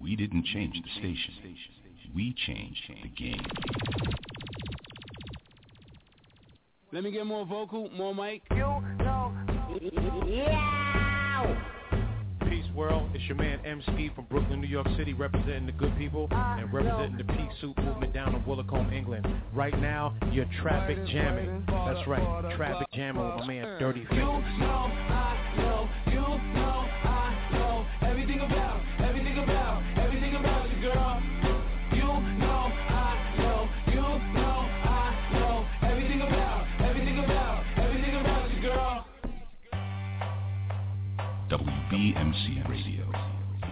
We didn't change the station. We changed the game. Let me get more vocal, more mic. yeah. Peace world, it's your man M. Ski from Brooklyn, New York City, representing the good people and representing the peace suit movement down in Willicombe, England. Right now, you're traffic jamming. That's right, traffic jamming with my man Dirty Fingers. Everything about, everything about, WBMC Radio.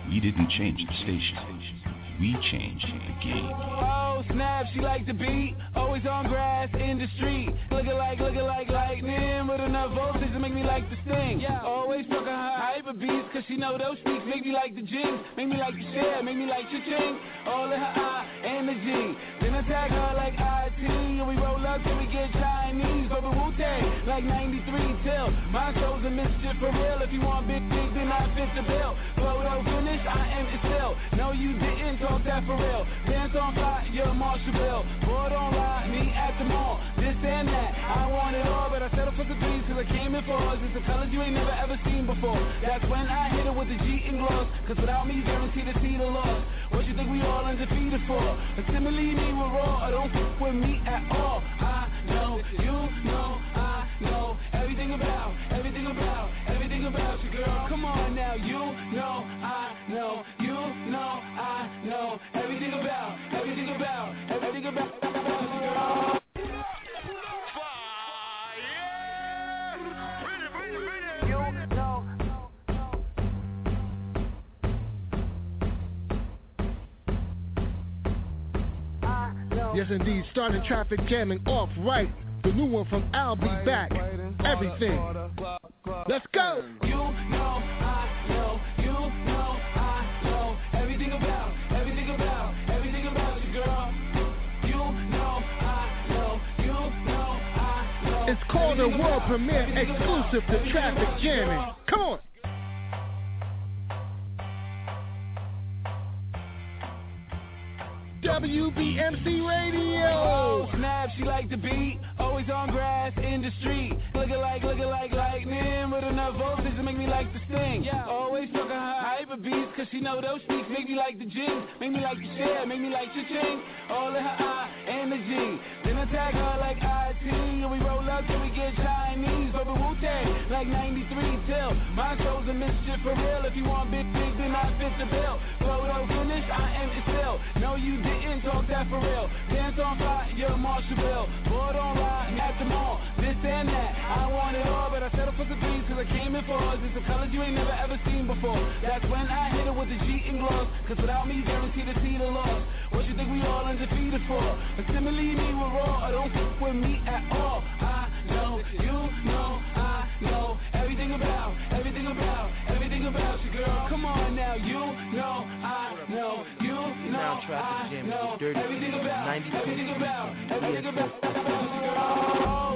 We didn't change the station. We change the game. Oh snap, she like the beat, always on grass in the street, looking like, looking like lightning, with enough voltage to make me like the sting. Always talking her hyper beats, cause she know those speaks make me like the jeans, make me like the share, make me like cha-ching, all in her eye and the G. Then attack her like IT, and we roll up till we get Chinese, over Wu-Tang, like 93 till. My show's a mischief for real, if you want big, big, then I fit the bill. Photo finish, I am it still. No, you didn't talk that for real. Dance on fire, you're Marshall. Boy, don't lie, me at the mall. This and that, I want it all, but I settle for the threes, cause I came in for us. It's the colors you ain't never ever seen before. That's when I hit it with the G and gloss, cause without me, guaranteed to see the loss. What you think we all undefeated for? Assimilate me with raw, or don't fuck with me at all. I know, you know, I know everything about, everything about, everything about you, girl. Come on now, you know, I know, you know, I know everything about, everything about, everything about. Yes, indeed. Starting traffic jamming off right. The new one from I'll Be Back. Everything. Let's go. Know. It's called a world premiere exclusive to traffic jamming. Come on. WBMC Radio. Oh, snap, she like the beat, always on grass in the street. Looking like, looking like lightning, with enough voltage to make me like the sting. Always beats, cause she know those speaks make me like the jeans, make me like the share, make me like cha-ching. All in her eye and the G. Then attack her like IT, and we roll up till we get Chinese. Over Wu-Tang, like 93 till. My show's a mischief for real. If you want big, big, then I fit the bill. Photo finish, I am still. No, you didn't talk that for real. Dance on fire, you're Marshall Bill. Boy, don't lie, at the mall. This and that, I want it all, but I settle for the threes, cause I came in for us. It's the colors you ain't never ever seen before. That's when I hit it with the G and gloss, cause without me, guaranteed to see the loss. What you think we all undefeated for? Me with raw, or don't fuck with me at all. I know, you know, I know everything about, everything about, everything about you, girl. Come on now, you know, I know, you know, I know everything about, everything about, everything about, about you, girl.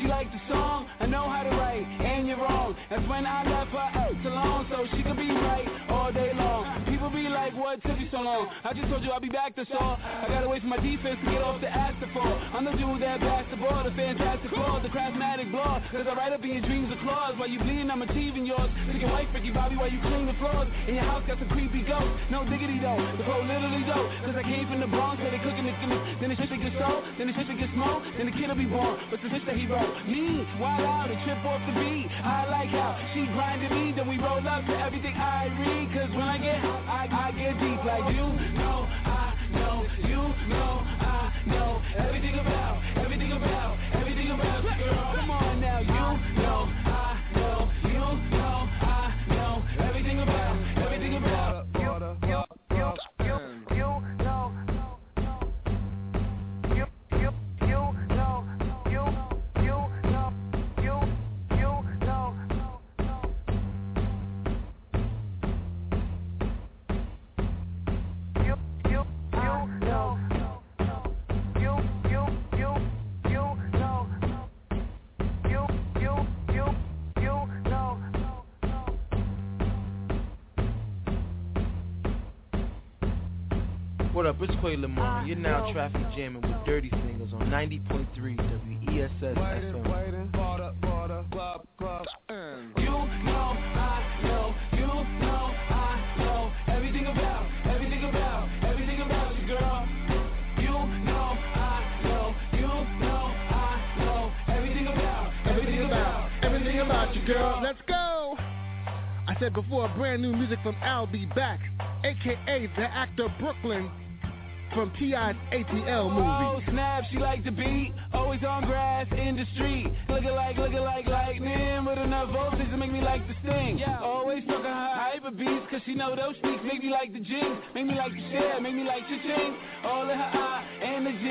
She liked the song. I know how to write, and you're wrong. That's when I left her out alone, so she could be right all day long. People be like, what took you so long? I just told you I'll be back, that's all. I gotta wait for my defense to get off the asphalt. I'm the dude that passed the ball, the fantastic ball, the craftmatic ball. Cause I write up in your dreams of claws. While you bleeding, I'm achieving yours. Took your wife, Ricky Bobby, while you clean the floors. In your house got some creepy ghosts. No diggity though. The flow literally dope. Cause I came from the Bronx, so they cooking it. Then the shit that gets sold, then the shit that gets smoked, then the kid'll be born. But the shit that he wrote, me, wild out and trip off the beat. I like how she grinded me, then we roll up to everything I read. Cause when I get I, I get deep like you know, I know, you know, I know. Everything about, everything about, everything about you, girl. Come on. Now, you know, I know, you know, I know. Everything about, What up, it's Quay Lamar. You're now traffic jamming with Dirty Fingers on 90.3 WESS FM. You know, I know, you know, I know everything about, everything about, everything about you, girl. You know, I know, you know, I know everything about, Everything about, everything about you, girl. Let's go. I said before, brand new music from Al B. Back, aka the actor Brooklyn from T.I.'s ATL Oh snap, she like the beat, always on grass in the street. Looking like, looking like lightning with enough voltage to make me like the sting. Always talking her hyper beats, cause she know those sneaks make me like the jeans, make me like the share, make me like the ching. All in her I and the G.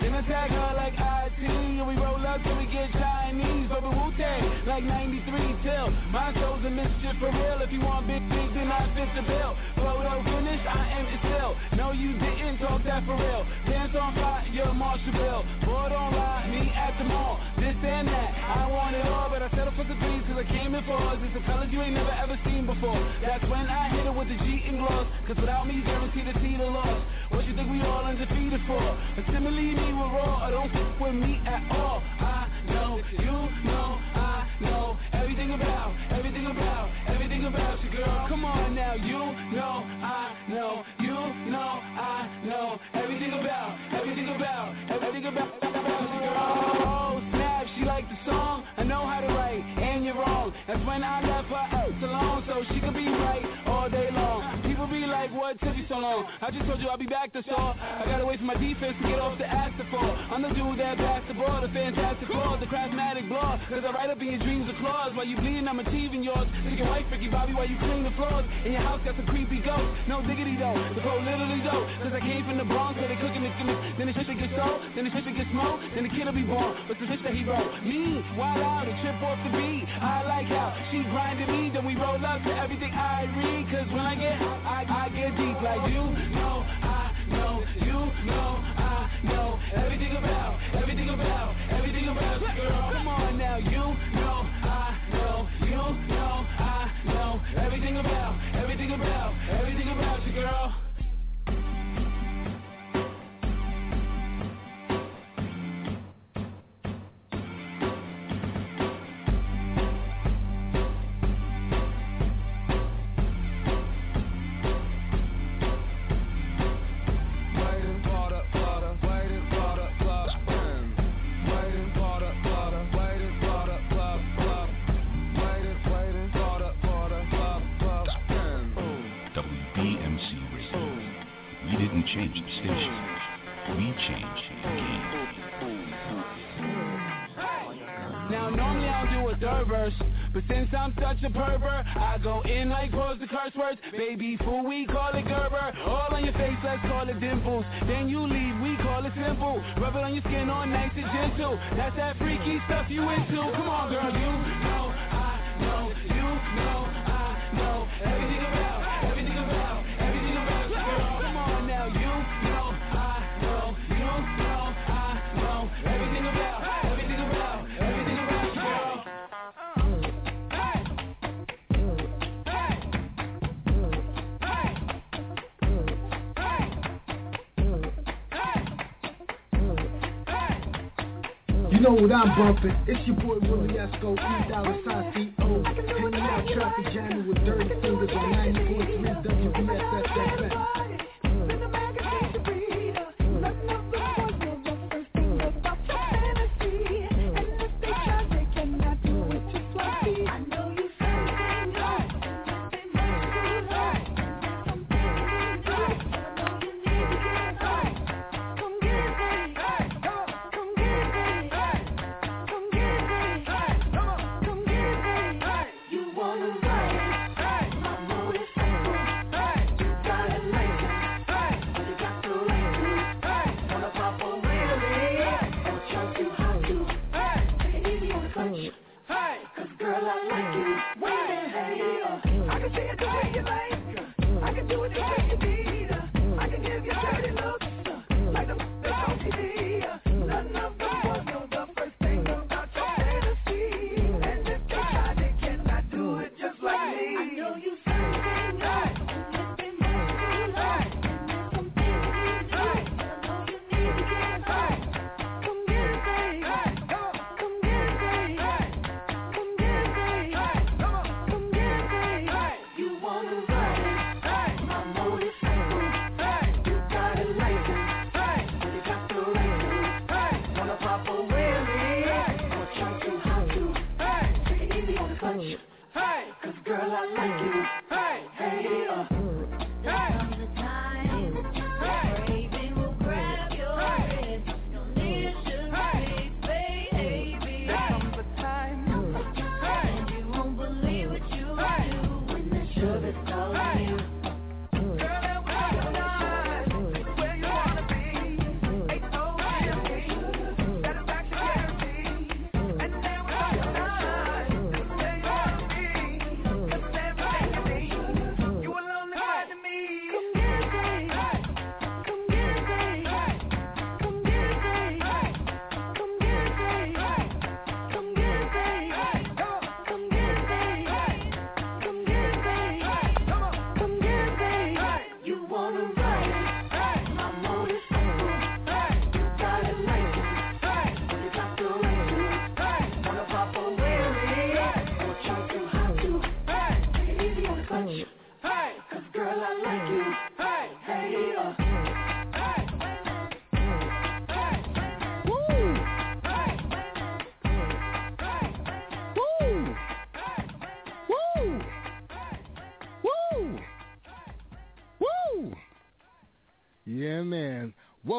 Then I tag her like IT, and we roll up till we get Chinese. But we Wu-Tang, like 93 till. My show's a mischief for real. If you want big things, then I fit the bill. Photo finish, I am it still. No, you didn't talk that for real. Dance on fire, you're Marshall Bill. Boy, don't lie, me at the mall. This and that, I want it all, but I settle for the threes cause I came in fours. It's a colors you ain't never ever seen before. That's when I hit it with the G and gloss. Cause without me, you guarantee to see the loss. What you think we all undefeated for? Assimilating me with raw, or don't fuck with me at all. I know, you know, I know everything about, I just told you I'll be back, that's all. I gotta wait for my defense to get off the asphalt. I'm the dude that passed the ball, the fantastic ball, the craftmatic ball. Cause I write up in your dreams of claws. While you bleeding, I'm achieving yours. At white Ricky Bobby while you clean the floors. And your house got some creepy ghosts. No diggity though, the flow literally dope. Cause I came from the Bronx, so they cooking the it, then the shit that gets sold, then the shit that gets smoked, then the kid'll be born. But the shit that he wrote, me, wild out and trip off the beat. I like how she grinded me, then we roll up to everything I read. Cause when I get, I, I get deep like you know, I know, you know, I know everything about, everything about, everything about you, girl. We change the station. We changed the game. Now normally I don't do a third verse, but since I'm such a pervert, I go in like pose the curse words. Baby fool, we call it Gerber. All on your face, let's call it dimples. Then you leave, we call it simple. Rub it on your skin, all nice and gentle. That's that freaky stuff you into. Come on, girl, you know, I know, you know, I know everything about, You know what I'm bumping? It's your boy Willie Esco, E dollar sign C-O. Hanging out traffic jamming with dirty fingers on 90.3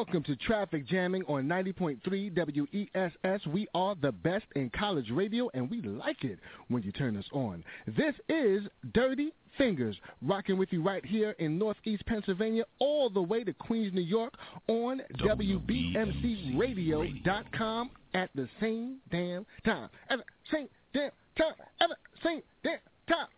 Welcome to Traffic Jamming on 90.3 WESS. We are the best in college radio, and we like it when you turn us on. This is Dirty Fingers, rocking with you right here in Northeast Pennsylvania, all the way to Queens, New York, on WBMCRadio.com at the same damn time. At the same damn time. At the same damn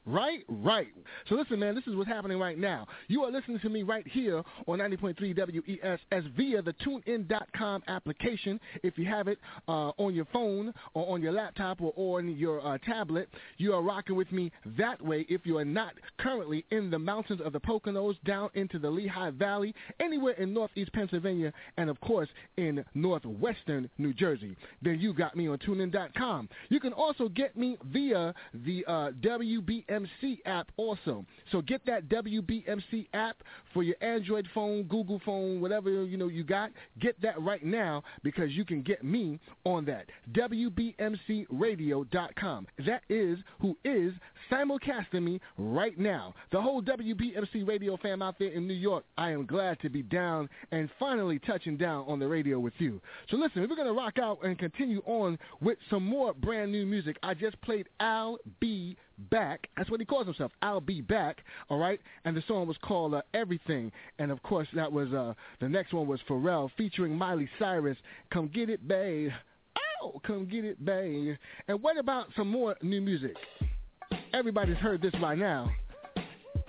Right? Right. So listen, man, this is what's happening right now. You are listening to me right here on 90.3 WESS via the TuneIn.com application. If you have it uh, on your phone or on your laptop or on your uh, tablet, you are rocking with me that way. If you are not currently in the mountains of the Poconos, down into the Lehigh Valley, anywhere in Northeast Pennsylvania, and of course in Northwestern New Jersey, then you got me on TuneIn.com. You can also get me via the uh, WBMC app also. So get that WBMC app for your Android phone, Google phone, whatever you know you got. Get that right now because you can get me on that. WBMCRadio.com. That is who is simulcasting me right now. The whole WBMC radio fam out there in New York, I am glad to be down and finally touching down on the radio with you. So listen, we're going to rock out and continue on with some more brand new music. I just played Al B back. That's what he calls himself. I'll be back. All right, and the song was called uh, Everything, and of course that was uh, the next one was Pharrell featuring Miley Cyrus. Come get it, babe. Oh, come get it, babe. And what about some more new music? Everybody's heard this by now.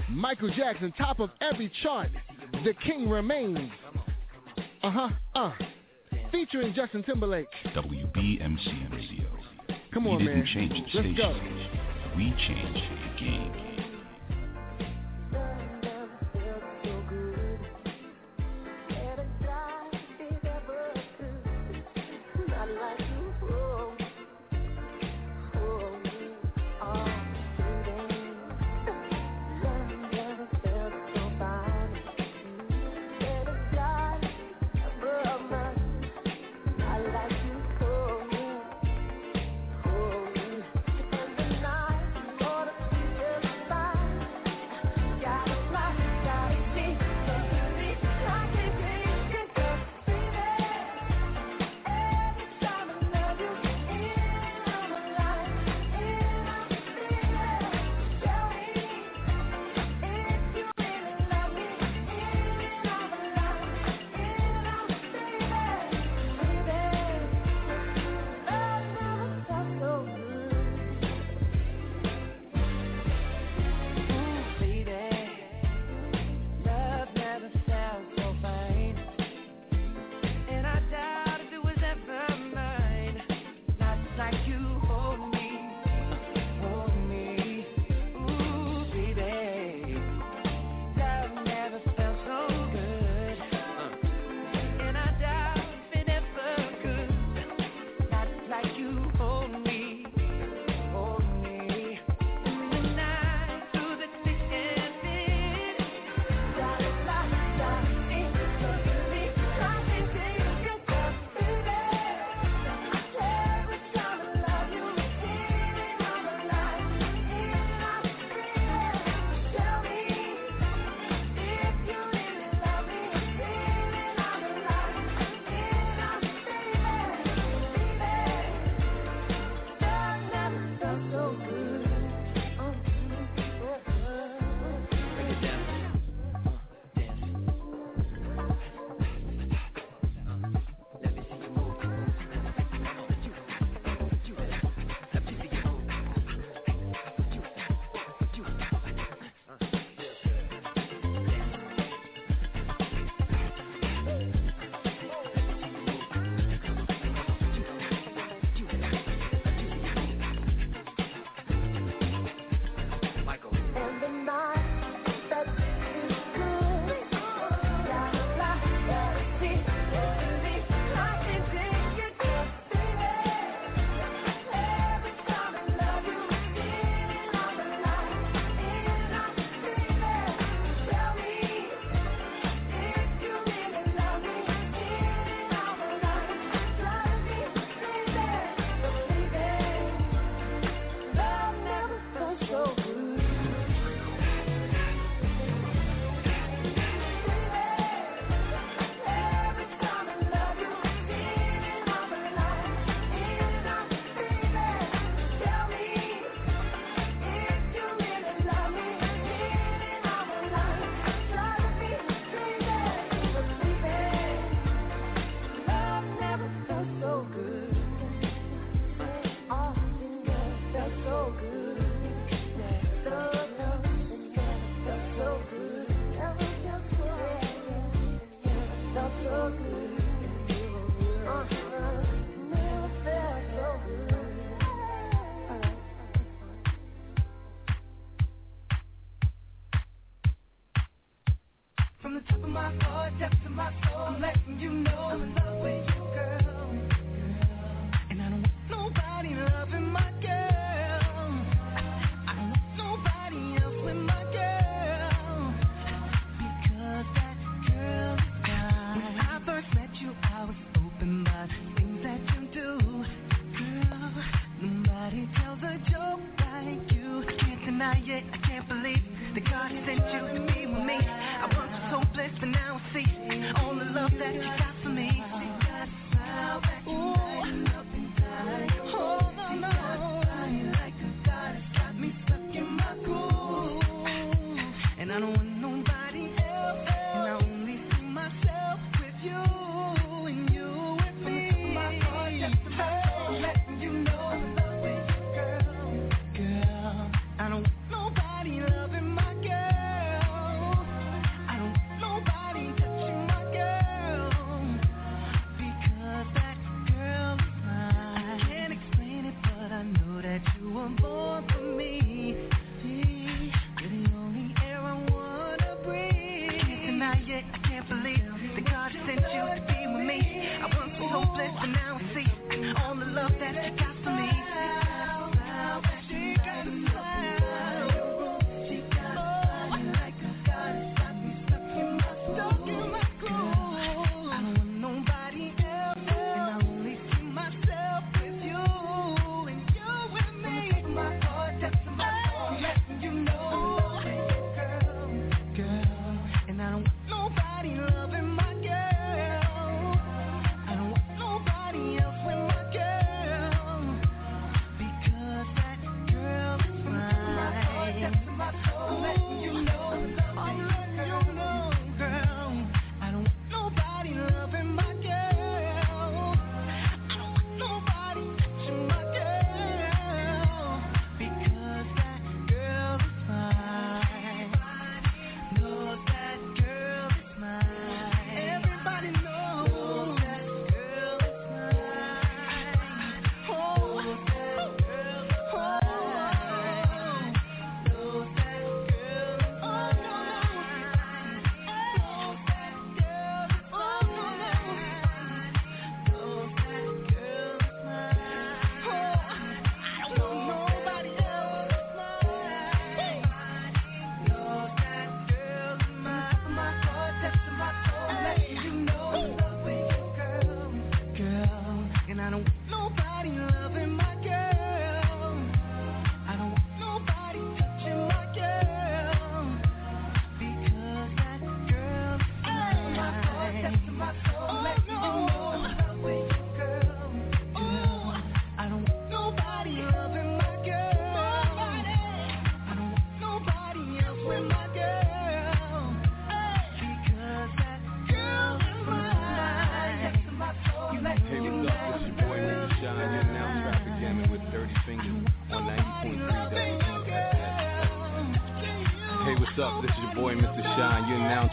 Michael Jackson, top of every chart. The King remains. Uh huh. Uh. Featuring Justin Timberlake. WBMC Radio. Come on, man. change the Let's go. We change the game.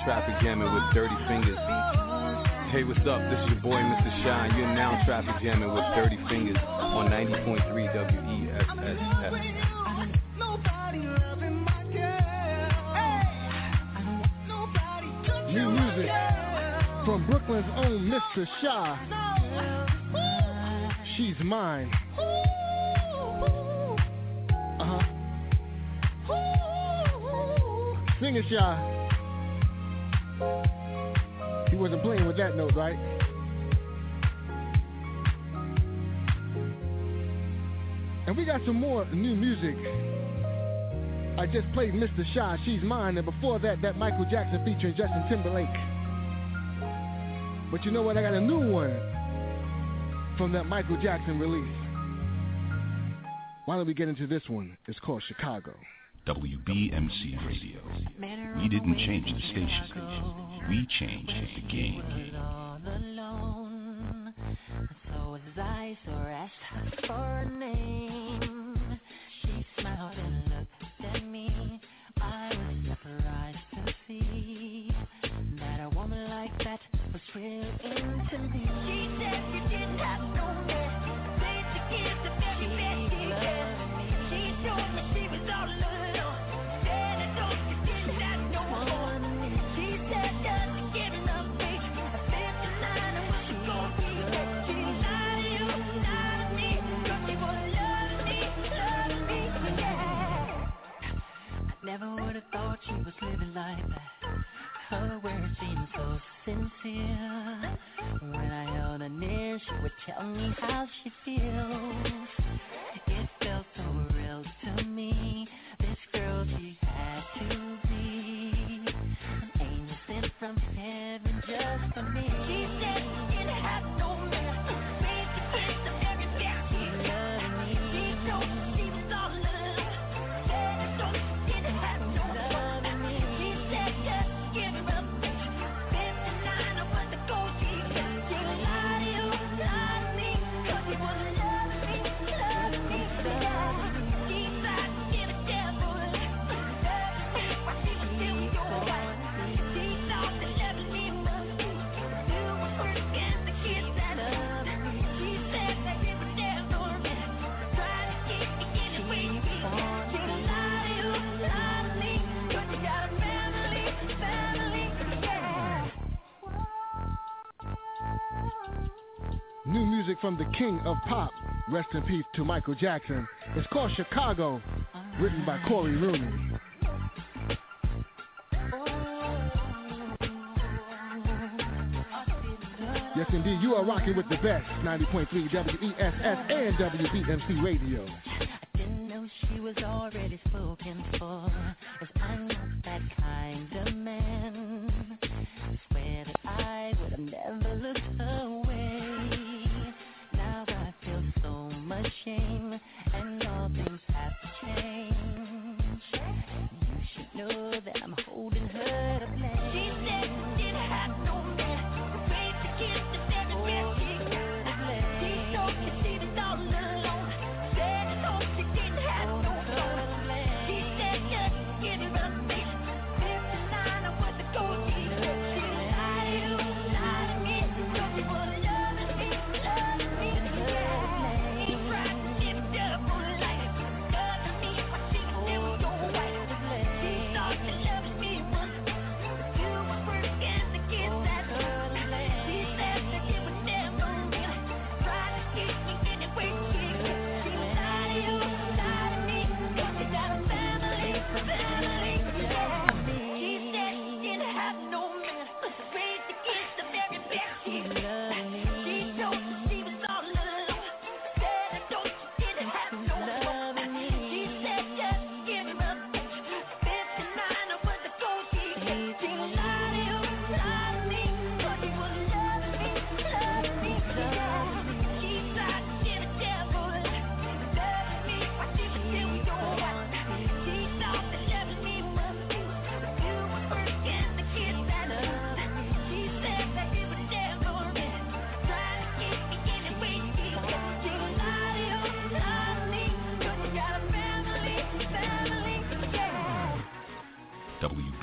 Traffic Jamming with Dirty Fingers. Hey, what's up? This is your boy, Mr. Shine. You're now Traffic Jamming with Dirty Fingers on 90.3 WESSF. New music from Brooklyn's own Mr. Shy. She's mine. Uh-huh. Sing it, Shy just played Mr. Shy, She's Mine, and before that, that Michael Jackson featuring Justin Timberlake. But you know what? I got a new one from that Michael Jackson release. Why don't we get into this one? It's called Chicago. WBMC Radio. We didn't change the station. We changed the game. So as I so her for a name, she was living that. Her words seemed so sincere. When I held her near, she would tell me how she feels. It felt so real to me. This girl, she had to be an angel sent from heaven just for me. She said from the king of pop. Rest in peace to Michael Jackson. It's called Chicago, written by Cory Rooney. Yes, indeed, you are rocking with the best 90.3 WESS and WBMC Radio. Didn't know she was already spoken for. I'm not that kind of man. Swear that I would have never looked shame, and all things have to change. You should know that I'm holding her to blame.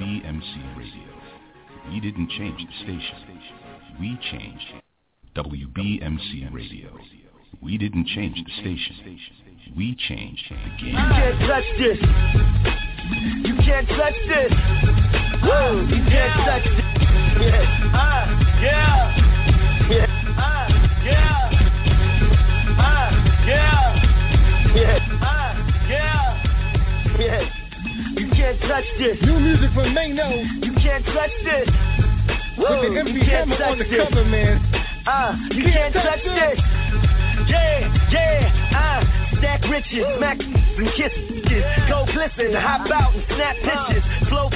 WBMC Radio. We didn't change the station. We changed WBMC Radio. We didn't change the station. We changed the game. You can't touch this. You can't touch this. Woo! You can't touch this. Yeah. Uh, yeah. Yeah. Touch this. New music from Mano. You can't touch this. With the Woo, can't Hammer on the this. cover, man. Uh, you can't touch this. Yeah, yeah, uh, stack riches, max and kisses. Go glisten, hop out and snap pictures.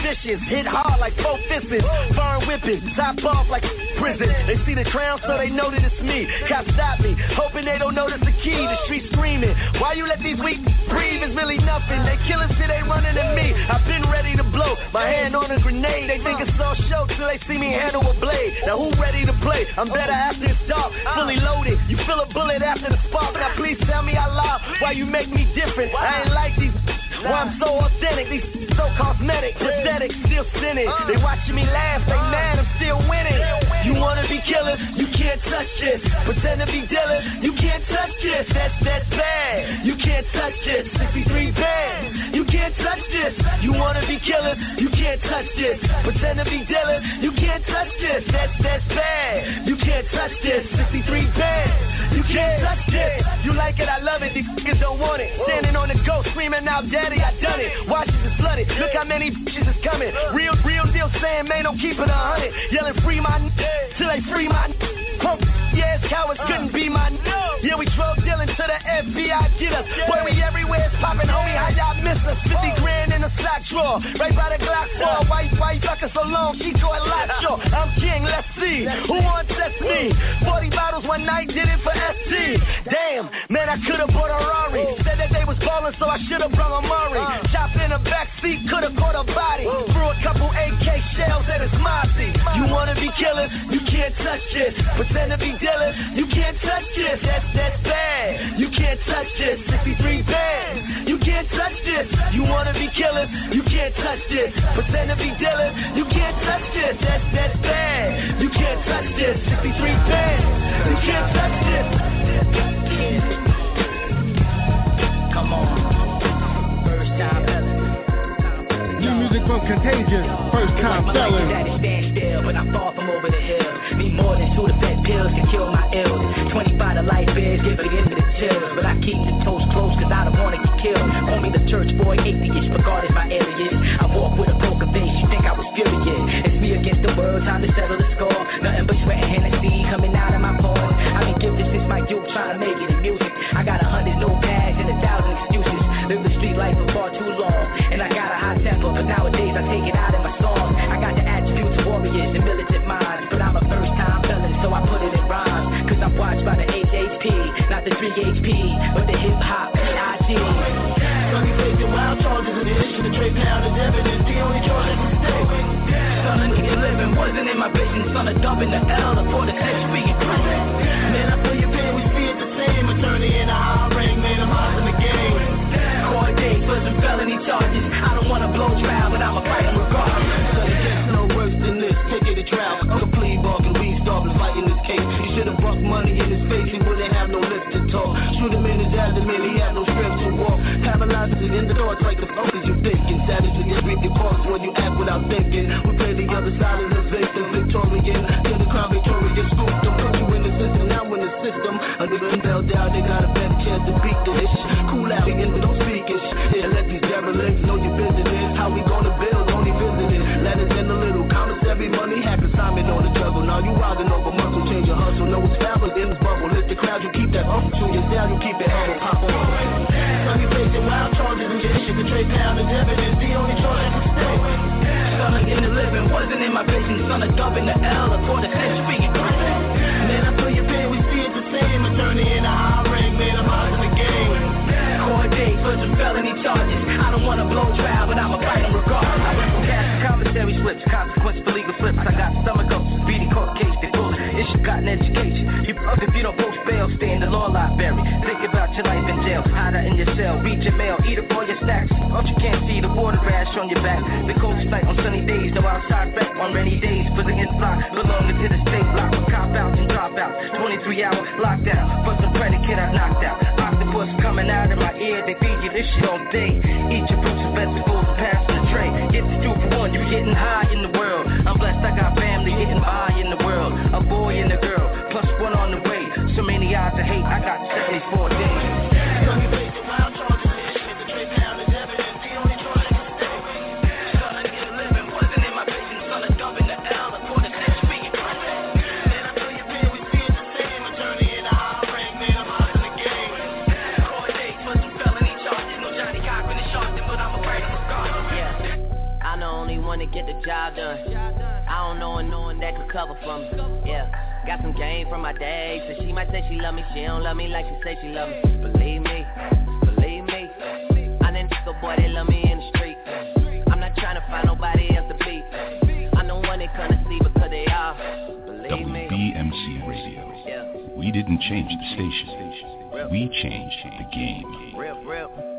Vicious, hit hard like four fists. Burn whipping, top off like a prison. They see the crown, so they know that it's me. Cops stop me, hoping they don't notice the key. The street screaming. Why you let these weak breathe? It's really nothing. They killing shit, they running at me. I've been ready to blow. My hand on a grenade. They think it's all show till they see me handle a blade. Now who ready to play? I'm better after it's dark. Fully loaded. You feel a bullet after the spark. Now please tell me I lie. Why you make me different? I ain't like these. Why I'm so authentic. These so cosmetic, pathetic, still sinning. Uh. They watching me laugh. They uh. mad. I'm still winning. You wanna be killers? You can't touch this. Pretend to be Dylan, you can't touch this. That's that's bad. You can't touch this. 63 bad. You can't touch this. You wanna be killers, you can't touch this. Pretend to be Dylan, you can't touch this. That's that's bad. You can't touch this. 63 bad. You can't touch this. You like it, I love it. These niggas don't want it. Standing on the go, screaming out, Daddy, I done it. Watches is flooded. Look how many bitches is coming. Real, real deal saying, man, don't keep it a hundred. Yelling free my n- till they free my n- Punk, yes, cowards couldn't be my n- Yeah, we drove Dylan to the FBI, get us. Boy, we everywhere, it's popping, homie, how y'all miss us? 50 grand in a sock drawer, right by the Glock 4. White, white, fuck us alone, she to a lot sure. I'm king, let's see, who wants test me? 40 bottles one night, did it for SC. Damn, man, I could've bought a Rari. Said that they was ballin', so I should've brought a Murray. Chop in the back seat, could've caught a body. Threw a couple AK shells at his Mozzie. You wanna be killers, you can't touch it. Pretend be Dylan, you can't touch this. That's, that's bad. You can't touch this. 63 bad. You can't touch this. You wanna be killers, you can't touch this. Pretend to be Dylan, you can't touch this. That's, that's bad. You can't touch this. 63 bad. You can't touch this. Come on. Music from Contagious, first time selling. Daddy stand still, but I'm far from over the hill. Need more than two Sudafed pills to kill my ills. 25 to life is, give it into the chills. But I keep the toes close cause I don't wanna get killed. Call me the church boy, atheist, regarded by aliens. I walk with a poker face, you think I was furious. It's me against the world, time to settle the score. Nothing but sweat and Hennessy coming out of my pores. I've been gifted since my youth, trying to make it in music. I got a hundred notepads and a thousand excuses. Live the street life for far too long. And I got a hot temper, but nowadays I take it out in my songs. I got the attributes of warriors and militant minds. But I'm a first time felon, so I put it in rhymes. Cause I'm watched by the HHP, not the 3HP, but the hip hop PIG. Sonny facing wild charges in addition to Trey Pound as evidence. The only charge is mistake. Son of nigga living wasn't in my vision. Son of dumping the L for the six speaking Man, I feel your pain, we see it the same. Attorney in a high rank, man, I'm hot in the game. Court for some felony charges. I don't wanna blow trial, but I'ma fight regardless. So it gets no worse than this. Take it to trial. I'm a plea bargain, we start fighting this case. He should've bucked money in his face, he wouldn't have no lips to talk. Shoot him in his abdomen, he had no strength to walk. Paralyzed in the thoughts like the fuck is you thinking? Savage to get reap your parts when you act without thinking. We play the other side of the victim, Victorian. Till the crowd victorious, system. Under the bell down, they got a better chance to beat the this. Cool out, and don't speak it. Yeah, let these derelicts know your business. How we gonna build, only visiting. Letters in the little commissary money, hack assignment on the juggle. Now you wildin' over muscle, change your hustle. Know it's foul, but in this bubble. It's the crowd, you keep that up. To your down, you keep it humble, pop on. Sonny facing wild charges and your shit, the trade pound evidence. The only mistake. Son of in the living, wasn't in my vision. Son of dubbing the L, a quarter cent speaking. Man, I feel your pain, we the same. Attorney in a high rank, man, I'm hot in the game. Court date for some felony charges. I don't wanna blow trial, but I'ma fight him regardless. I went from cash to commissary slips, consequence for legal slips. I got stomach ups, beating court case, full. Issue got an education. You up if you don't post bail, stay in the law library. Think about your life in jail, hide out in your cell, read your mail, eat up all your snacks. But you can't see the water rash on your back. The coldest night on sunny days, no outside back on rainy days. Prison block, belonging to the state block cop outs and dropouts. 23 hour lockdown, for some predicate I knocked out. Octopus coming out of my ear, they feed you this shit all day. Eat your fruits and vegetables and pass the. Get the one, you getting high in the world. I'm blessed, I got family getting by in the world. A boy and a girl, plus one on the way. So many eyes of hate, I got 74 days. One that could cover for me. Yeah, got some game from my day, so she might say she love me. She don't love me like she say she love me. Believe me, believe me. I that nigga boy they love me in the street. I'm not trying to find nobody else to beat. I know one they gonna see because they are. Believe me. WBMC Radio. We didn't change the station. We changed the game. Rip, rip.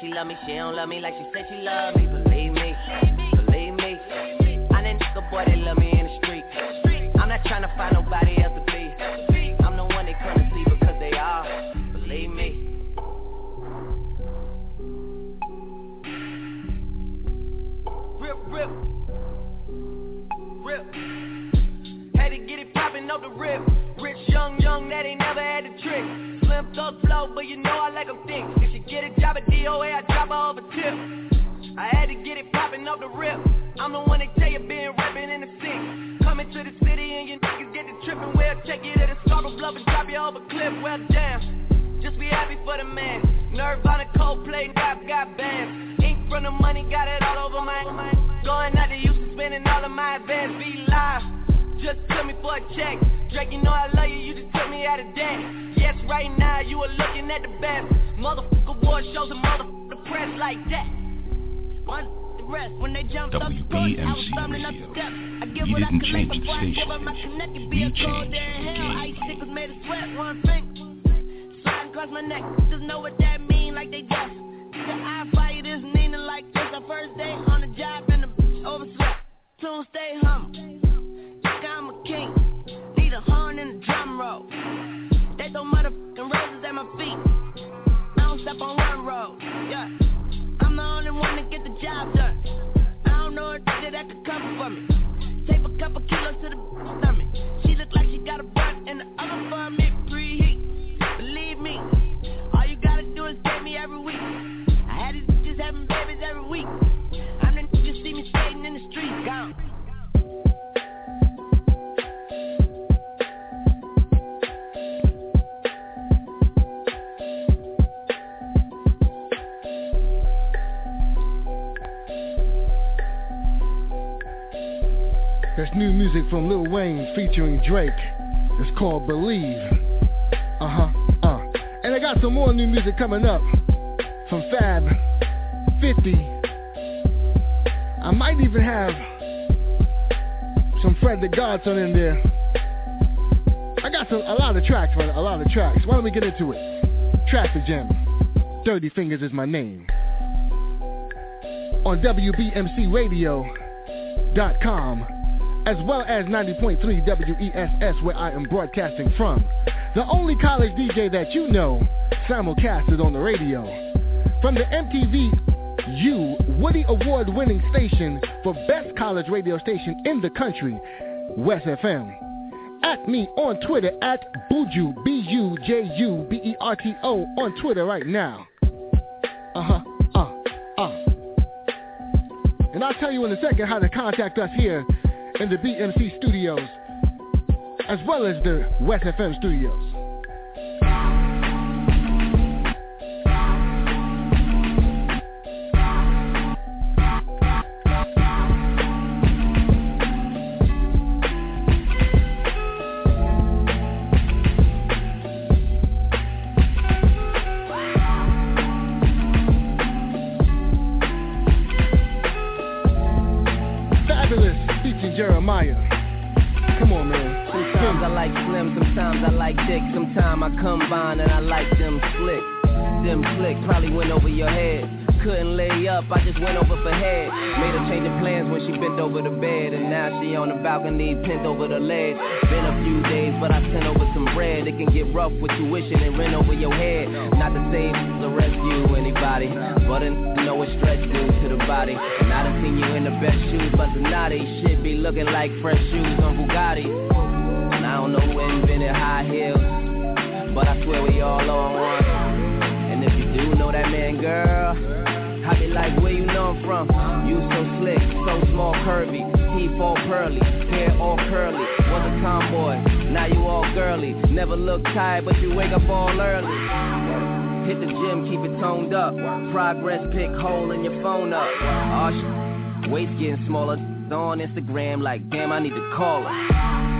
she love me, she don't love me like she said she love me. just took me for a check. Drake, you know I love you, you just took me out of debt. Yes, right now you are looking at the best. Motherfucker war shows motherfucker press like that. One rest when they up the I was up steps. I give what I before I give up my connect. Be a cold hell. Ice made sweat, one thing. Across my neck. Just know what that mean, like they guess. The Nina like this. First day on the job and the bitch overslept. Humble in the drum roll. They throw motherfucking roses at my feet. I don't step on one road. Yeah, I'm the only one to get the job done. I don't know a nigga that could cover for me. Tape a couple kilos to the stomach. She look like she got a butt and the other bun it preheat. Believe me, all you gotta do is pay me every week. I had these bitches having babies every week. That's new music from Lil Wayne featuring Drake. It's called Believe. Uh-huh, uh. And I got some more new music coming up from Fab 50. I might even have some Fred the Godson in there. I got some, a lot of tracks, brother, a lot of tracks. Why don't we get into it? Traffic Jam. Dirty Fingers is my name. On WBMCRadio.com as well as 90.3 WESS where I am broadcasting from. The only college DJ that you know simulcasted on the radio. From the MTV U Woodie Award winning station for best college radio station in the country, West FM. At me on Twitter at Buju, B-U-J-U-B-E-R-T-O on Twitter right now. Uh-huh, uh, uh. And I'll tell you in a second how to contact us here in the BMC studios as well as the West FM studios. Like thick, sometimes I combine and I like them slick. Them slick probably went over your head. Couldn't lay up, I just went over for head. Made her change of plans when she bent over the bed, and now she on the balcony, pinned over the ledge. Been a few days, but I sent over some bread. It can get rough with tuition and rent over your head. Not to say to rescue anybody, but I know it's stretch due to the body. I done seen you in the best shoes, but the naughty shit be looking like fresh shoes on Bugatti. Don't know who invented high heels, but I swear we all on one. And if you do know that man, girl, I be like, where you know I'm from? You so slick, so small, curvy, teeth all pearly, hair all curly. Was a tomboy, now you all girly. Never look tired, but you wake up all early. Hit the gym, keep it toned up. Progress pick hole in your phone up. Aw, sh- waist getting smaller. On Instagram, like, damn, I need to call her.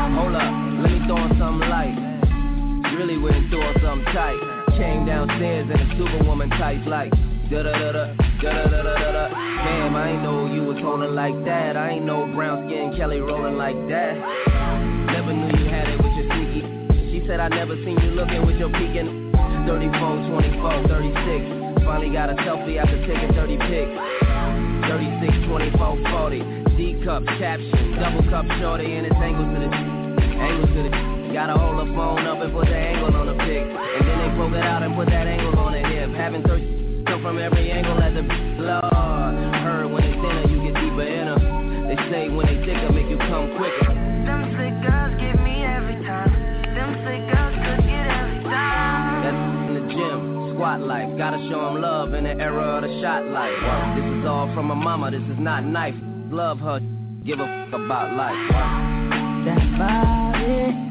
Went through on something tight. Came downstairs in a superwoman type like da da da da da da da da. Damn, I ain't know you was holding like that. I ain't know brown skin Kelly rolling like that. Never knew you had it with your sneaky. She said I never seen you looking with your peeking. 34, 24, 36. Finally got a selfie after taking 30 pics. 36, 24, 40. D cup caption, double cup shorty, and it's angles to the angles to the. Gotta hold the phone up and put the angle on the pic, and then they poke it out and put that angle on the hip. Having 30 come from every angle at the Lord. Heard when they thinner, you get deeper in her. They say when they thicker, make you come quicker. Them slick girls get me every time. Them slick girls could get every time. That's in the gym, squat life. Gotta show show 'em love in the era of the shot life. This is all from my mama, this is not knife. Love her, give a fuck about life. That body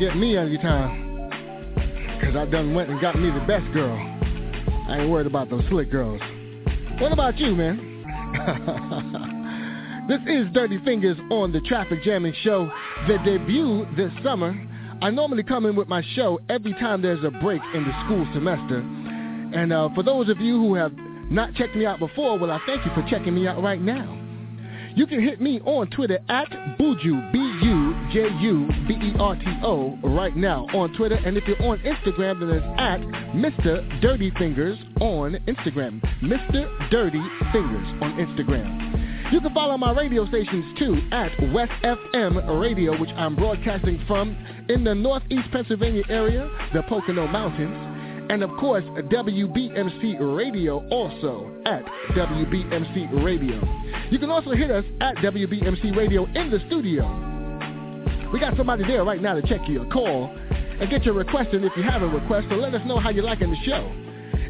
get me every time. Cause I done went and got me the best girl. I ain't worried about those slick girls. What about you, man? this is Dirty Fingers on the Traffic Jamming Show, the debut this summer. I normally come in with my show every time there's a break in the school semester. And uh, for those of you who have not checked me out before, well, I thank you for checking me out right now. You can hit me on Twitter at Buju, B-U-J-U-B-E-R-T-O, right now on Twitter. And if you're on Instagram, then it's at Mr. Dirty Fingers on Instagram. Mr. Dirty Fingers on Instagram. You can follow my radio stations too at West FM Radio, which I'm broadcasting from in the northeast Pennsylvania area, the Pocono Mountains. And of course, WBMC Radio also at WBMC Radio. You can also hit us at WBMC Radio in the studio. We got somebody there right now to check your call and get your request in if you have a request, so let us know how you're liking the show.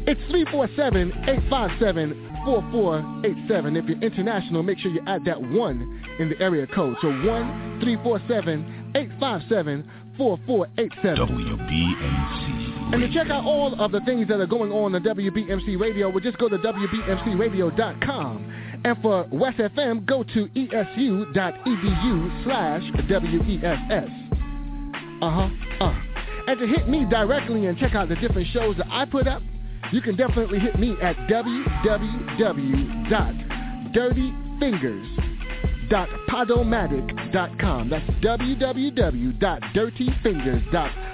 It's 347-857-4487. If you're international, make sure you add that 1 in the area code. So 1-347-857-4487. WBMC. And to check out all of the things that are going on on WBMC Radio, we'll just go to WBMCRadio.com. And for West FM, go to esu.edu slash WESS. Uh-huh, uh. And to hit me directly and check out the different shows that I put up, you can definitely hit me at www.dirtyfingers.podomatic.com. That's www.dirtyfingers.podomatic.com.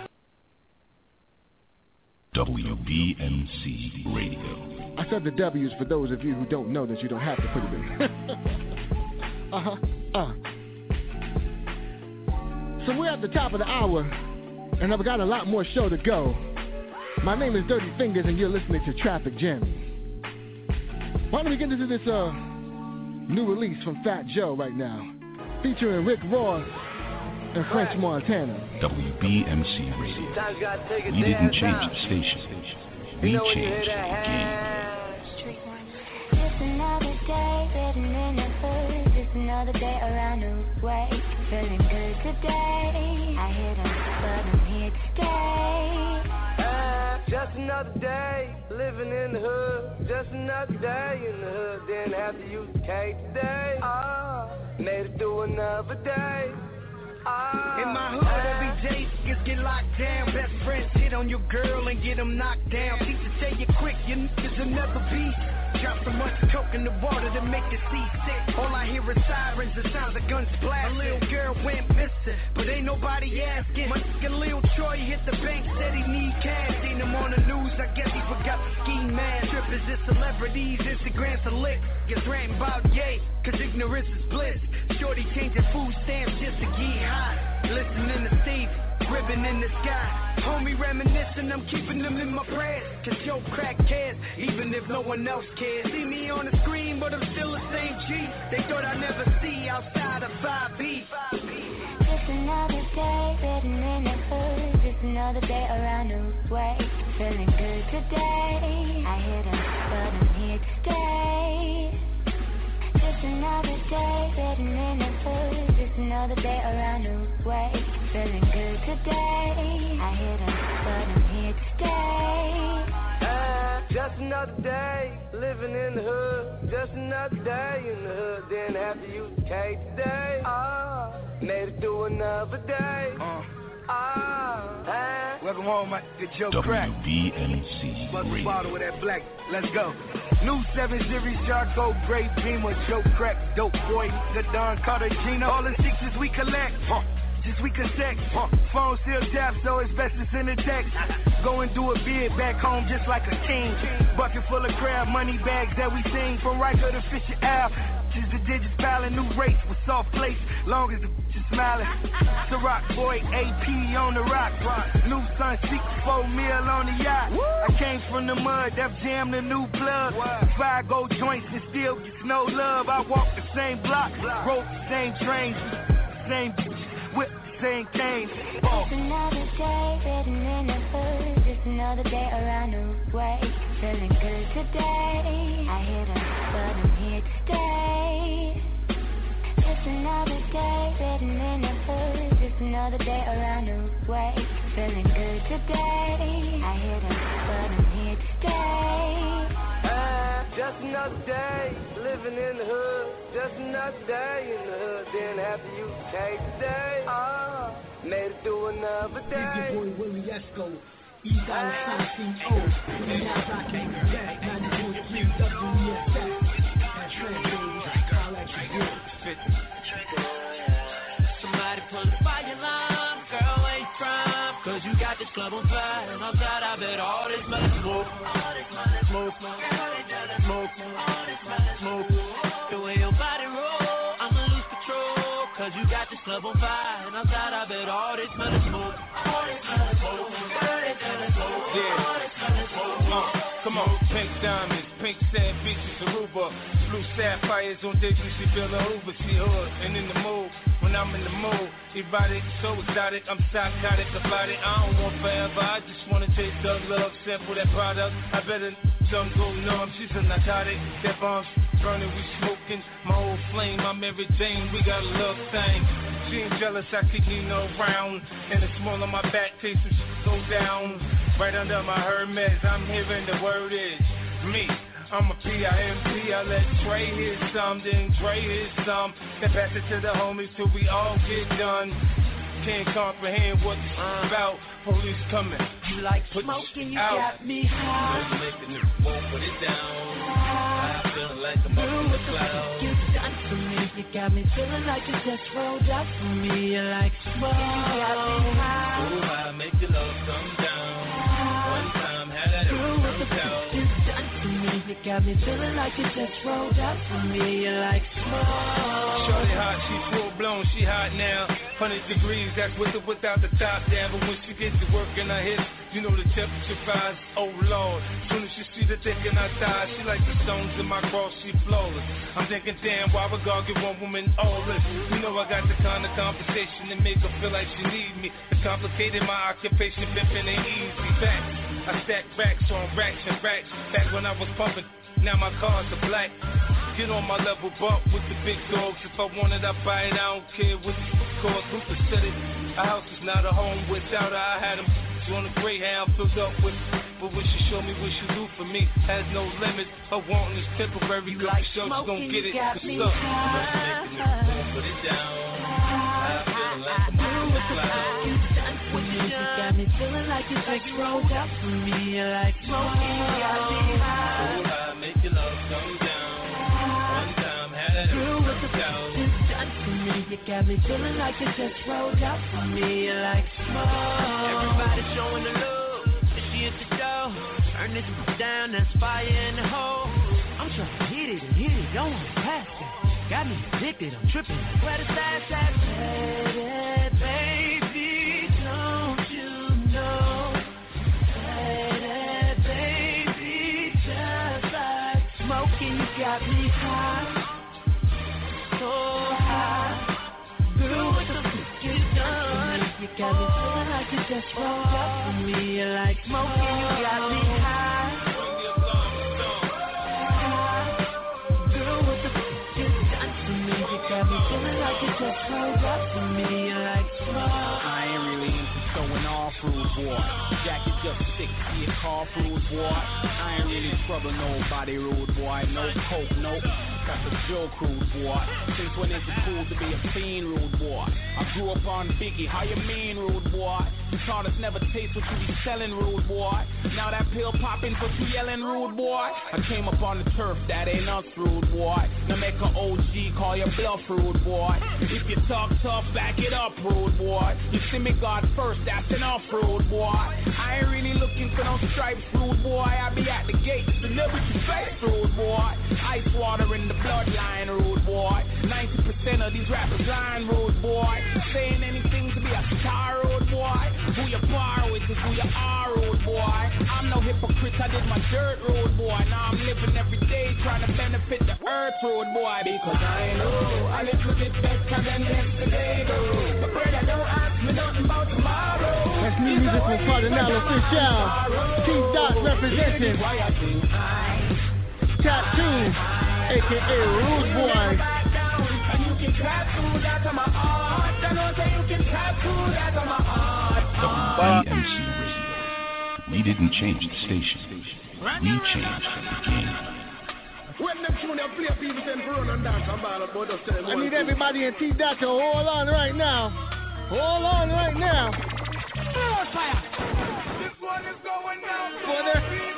WBMC Radio. I said the W's for those of you who don't know that you don't have to put it in. uh-huh. Uh. So we're at the top of the hour, and I've got a lot more show to go. My name is Dirty Fingers, and you're listening to Traffic Jam. Why don't we get into this uh, new release from Fat Joe right now, featuring Rick Ross and French Montana. WBMC Radio. We didn't change the station. We changed the game. Just another day living in the hood. Just another day around the way. Feeling good today. I hit 'em, but I'm here to stay. Just another day living in the hood. Just another day in the hood. Didn't have to use the K today. Ah, made it through another day. Ah, In my hood, every day niggas get locked down. Best friends hit on your girl and get them knocked down. Teachers say you're quick, your niggas will never be. Drop so much coke in the water to make it seasick. All I hear is sirens, the sounds of guns blast. A little girl went missing, but ain't nobody asking. My nigga Lil Troy hit the bank, said he need cash. Seen him on the news, I guess he forgot the ski mask. Strippers is celebrities, Instagram's a lick. Gets ranting about yay, cause ignorance is bliss. Shorty changing food stamps just to get hot. Listening to Steve, ribbon in the sky. Homie reminiscing, I'm keeping them in my prayers. Cause yo crack cares, even if no one else cares. See me on the screen, but I'm still the same G. They thought I'd never see outside of 5B. Just another day living in the hood. Just another day around the way. Feeling good today. I hit 'em, but I'm here to stay. Just another day living in the hood. Just another day around the way. Feeling good today. I hit 'em, but I'm here to stay. Ah, just another day living in the hood. Just another day in the hood. Didn't have to use the K today. Ah, made it through another day. Uh, Ah, ah. welcome home, my good Joe Crack. WBMC Bust a bottle with that black. Let's go. New 7 Series Charcoal Gray Beamer. Joe Crack. Dope boy. The Don Carter Gino. All the sixes we collect. Huh. We can text. Huh. Phone still tap, so it's best to send a text. Go and do a bid back home just like a king. Bucket full of crab money bags that we sing from Riker to Fisher Ave. Just the digits piling new rates with soft plates. Long as the bitch is smiling. The rock boy AP on the rock. New Sun 64 mil on the yacht. I came from the mud, that jam the new plug. Five gold joints and still gets no love. I walk the same block, rode the same trains, same bitches, whip same cane. Just another day living in the hood. Just another day around the way. Feeling good today. I hit 'em, but I'm here to stay. Just another day living in the hood. Just another day around the way. Feeling good today. I hit 'em, but I'm here to stay. Just another day living in the hood. Just another day in the hood. Didn't have to use the K today. Ah, made it through another It's day. your boy Willie Esco. East Island Sign CEO. And now I can back 90.3 WESS. That's right, baby. Holla at your boy. Somebody pull the fire alarm, girl, where you from? Cause you got this club on fire, and outside I bet all this money smoke. All this money smoke, smoke, smoke, all this money smoke. The way your body roll, I'ma lose control. Cause you got this club on fire, and outside I bet all this money smoke. All this money smoke, all this money smoke, all this uh, Come on, pink diamonds, pink sand Aruba, blue sapphires on days she feel a Hoover, she hood and in the mood. When I'm in the mood, erotic, so exotic, I'm psychotic about it. I don't want forever, I just wanna taste the love, sample that product. I better some go numb, she's a narcotic. That bombs burning, we smoking. My old flame, I'm Jane, we got a love thing. She ain't jealous, I keep Nino around. And the small on my back, taste some shit go down. Right under my Hermes, I'm hearing the word is me. I'm a a P-I-M-P, I let Trey hit some, then Dre hit some. Then pass it to the homies till we all get done. Can't comprehend what it's about. Police coming. You like smoking, you out. got me high. Making it won't put it down. I feel like I'm up in the clouds. You done for me, you got me feeling like you just rolled up for me. You like smoke, you got me high. Ooh, I make your love come down. One time had that Through with the come down. You got me feeling like you just rolled up for me. You like smoke. Shorty hot, she full blown, she hot now. 100 degrees, that's with or without the top down. But when she gets to work in her hips, you know the temperature rise. Oh lord, soon as she see the dick in her thighs, she like the stones in my cross, she flawless. I'm thinking, damn, why would God give one woman all this? You know I got the kind of conversation that make her feel like she need me. It's complicated, my occupation, pimping ain't easy. Facts, I stack racks on racks and racks. Back when I was pumping, now my cars are black. Get on my level, bump with the big dogs. If I want it, I buy it. I don't care what it costs. Luther said it. A house is not a home without her. I had him on a Greyhound filled up with. But what she show me, what she do for me, has no limit. Her wanting is temporary. You like show she gon' get it. What's up? Making it, won't put it down. I feel like I'm up in the clouds. You got me feeling like you just rolled up for me. You like smoking, you got me oh, high. You got me feeling like you just rolled up for me. Like smoke. Everybody showing the love. and She at the door. Turn this down, that's fire in the hole. I'm trying to hit it and hit it, don't want to pass it. Got me addicted, I'm tripping. Where the stash at? You got me feeling like you just rolled up for me. You're like smoking, you got me high. Girl, what the fuck you done for me? You got me feeling like you just rolled up for me. You're like smoke. I ain't really into showing off, rude boy. Jacket just stick to car, rude boy. I ain't really trouble nobody, rude boy. No coke, no. Got the joke, rude boy. Since when is it cool to be a fiend, rude boy? I grew up on Biggie, how you mean, rude boy? The artists never taste what you be selling, rude boy. Now that pill popping, but you yelling, rude boy. I came up on the turf, that ain't us, rude boy. Now make a OG call your bluff, rude boy. If you talk tough, back it up, rude boy. You see me God first, that's enough, rude boy. I ain't really looking for no stripes, rude boy. I be at the gate, celebrity face, rude boy. Ice water in the bloodline, rude boy. 90% of these rappers lying, rude boy. Saying anything to be a star, rude boy. Who you par with is who you are, rude boy. I'm no hypocrite, I did my dirt, rude boy. Now I'm living every day trying to benefit the earth, rude boy. Because I know a little bit better than yesterday, though. But brother, don't ask me nothing about tomorrow. That's new music from Kardinal Offishall. T Dot representing. Tattoo, aka Rude Boy. And you can tattoo that on my heart. I know say you can tattoo that on my heart. WBMC Radio. We didn't change the station. We changed the game. When them tune they play, people send for run and dance and ball up, but just tell them I need everybody in T Dot to hold on right now. Hold on right now. This one is going down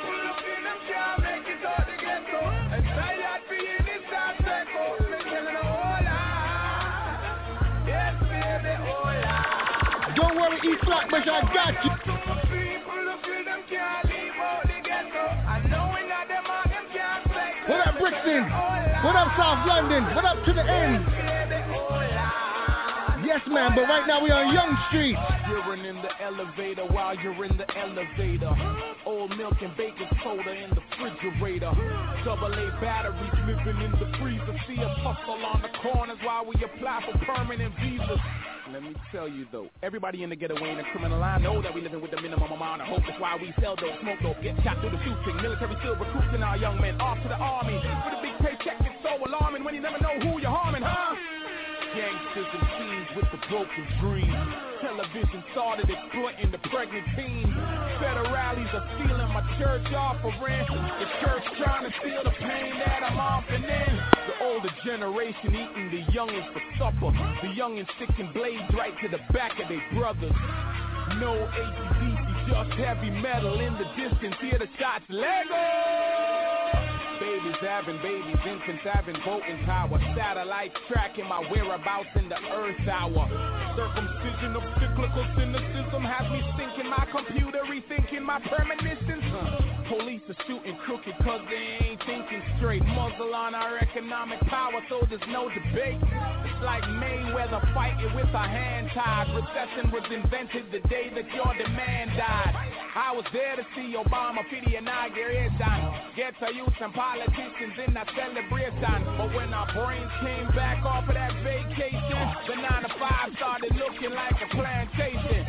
that them and them can't flex. What up, Brixton? What up, South London? What up to the end? Baby, hola. Yes, Yes, man, but right now we on Yonge Street. You're in the elevator while you're in the elevator. Old milk and baking soda in the refrigerator. Double A batteries living in the freezer. See us hustle on the corners while we apply for permanent visas. Let me tell you though, everybody in the ghetto ain't a criminal. I know that we living with the minimum amount of hope. That's why we sell dope, smoke dope, get shot through the shooting. Military still recruiting our young men off to the army. With a big paycheck, it's so alarming when you never know who you're harming, huh? Gangsters and fiends with the broken dreams. Television started exploiting the pregnant teens. Federales are stealing my church offering. The church trying to steal the pain that I'm offering in. The older generation eating the youngins for supper. The youngins sticking blades right to the back of their brothers. No ACDC, just heavy metal in the distance. Hear the shots, Lego! Babies having babies, infants having voting power. Satellites tracking my whereabouts in the earth hour. Circumcision of cyclical cynicism has me thinking my computer, rethinking my premonitions. Uh, police are shooting crooked cause they ain't thinking straight. Muzzle on our economic power so there's no debate. It's like Mayweather fighting with a hand tied. Recession was invented the day that your demand died. I was there to see Obama for and inauguration. Get to youth and politicians in that celebration. But when our brains came back off of that vacation, the 9 to 5 started looking like a plantation.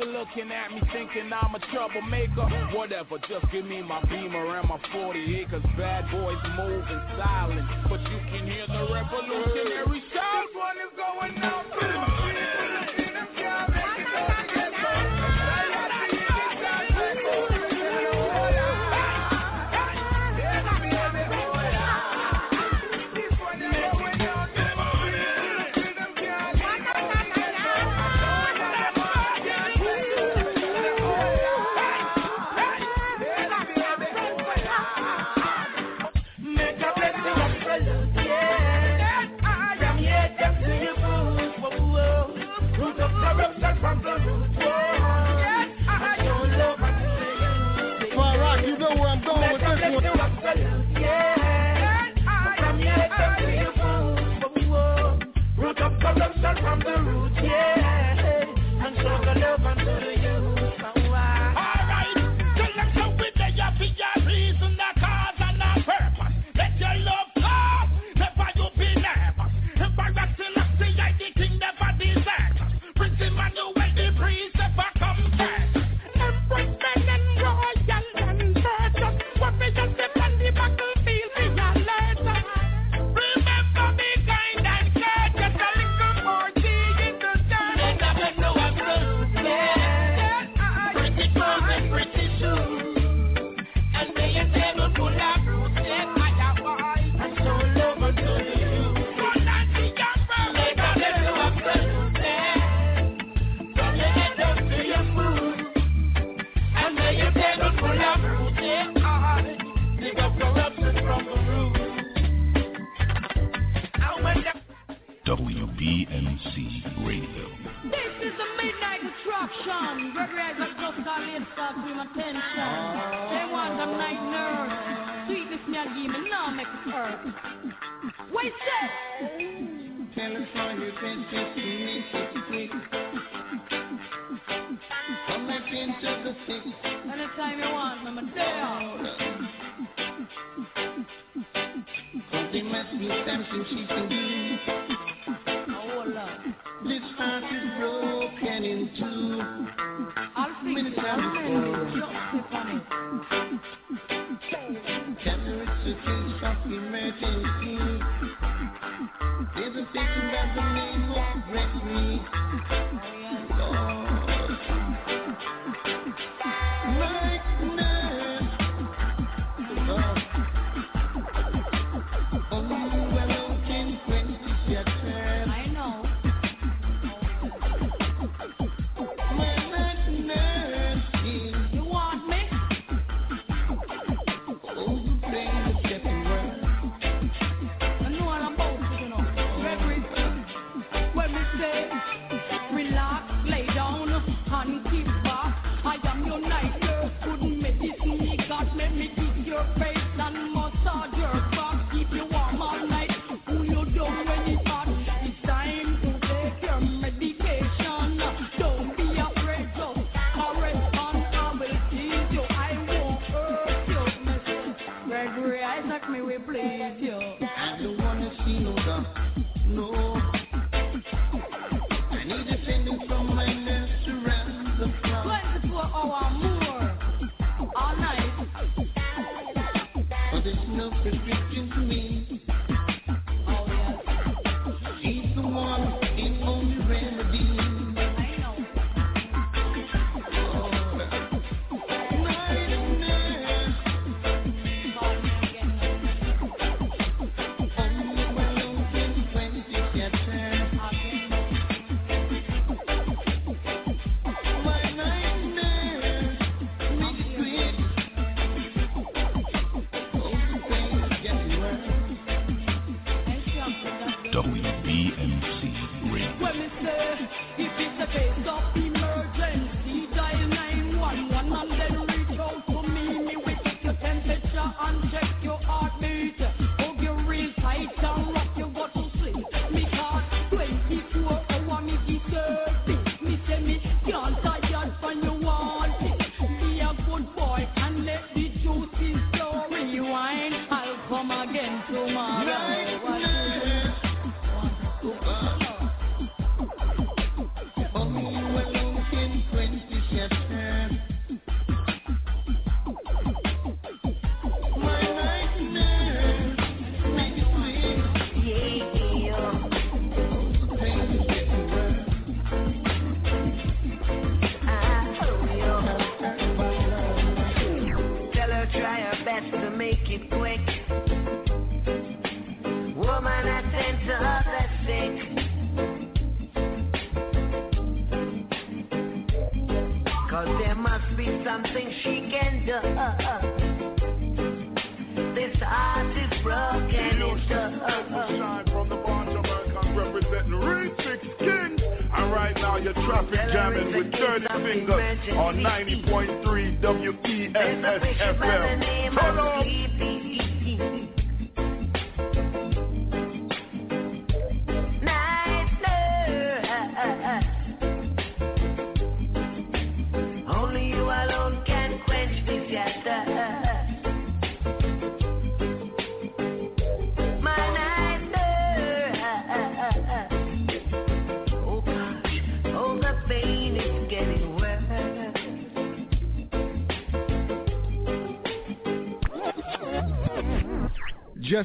You looking at me thinking I'm a troublemaker. Whatever, just give me my beamer and my 40 acres. Bad boys moving silent, but you can hear the revolutionary sound. This one is going out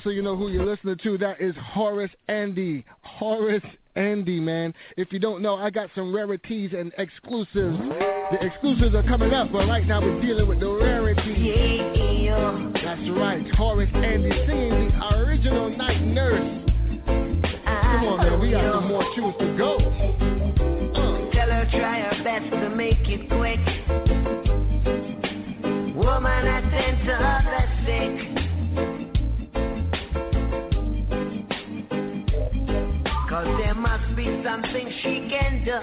so you know who you're listening to, that is Horace Andy. Horace Andy, man. If you don't know, I got some rarities and exclusives. The exclusives are coming up, but right now we're dealing with the rarities. Yeah. That's right, Horace Andy singing the original Night Nurse. Come on, man, we got some more shoes to go. Uh. Tell her try her best to make it quick. Woman, I sent her that's sick. Cause there must be something she can do.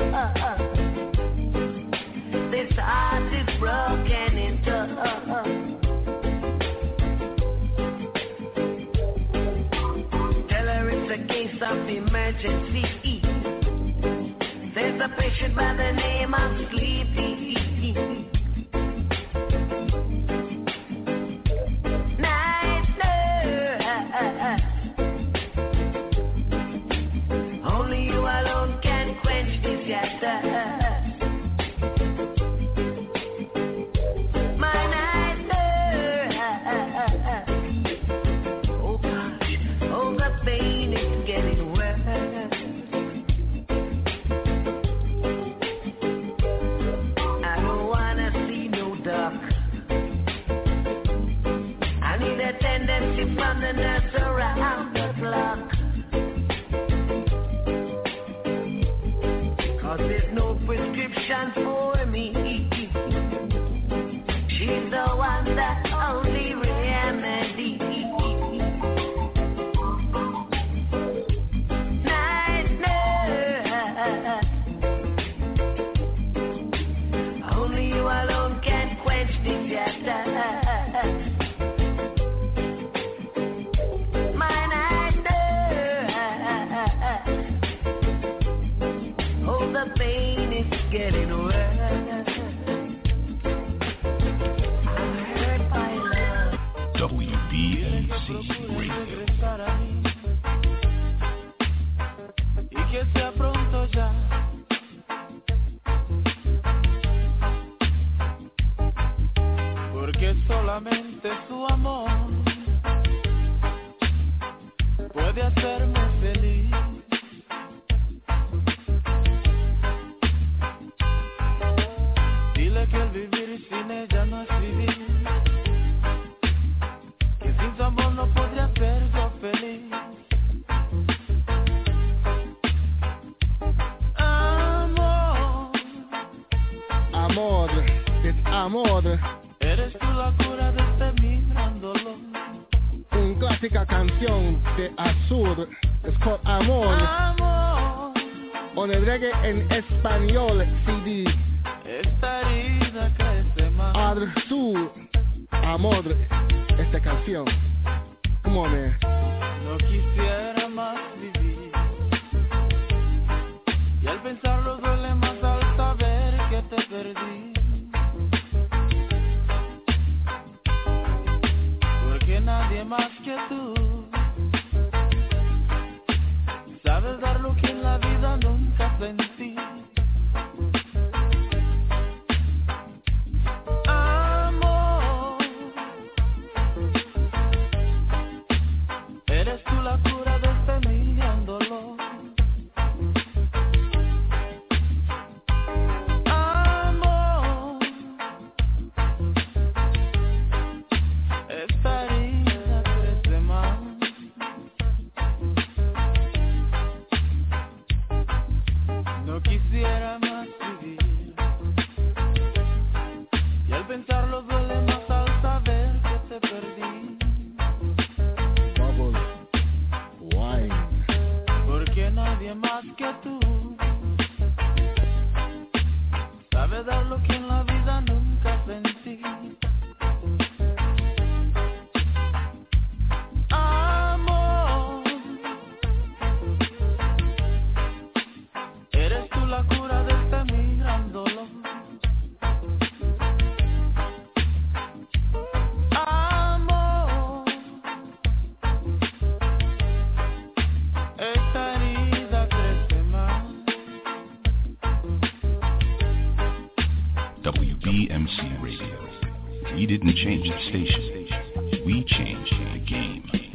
This heart is broken into. Tell her it's a case of emergency. There's a patient by the name of Sleepy.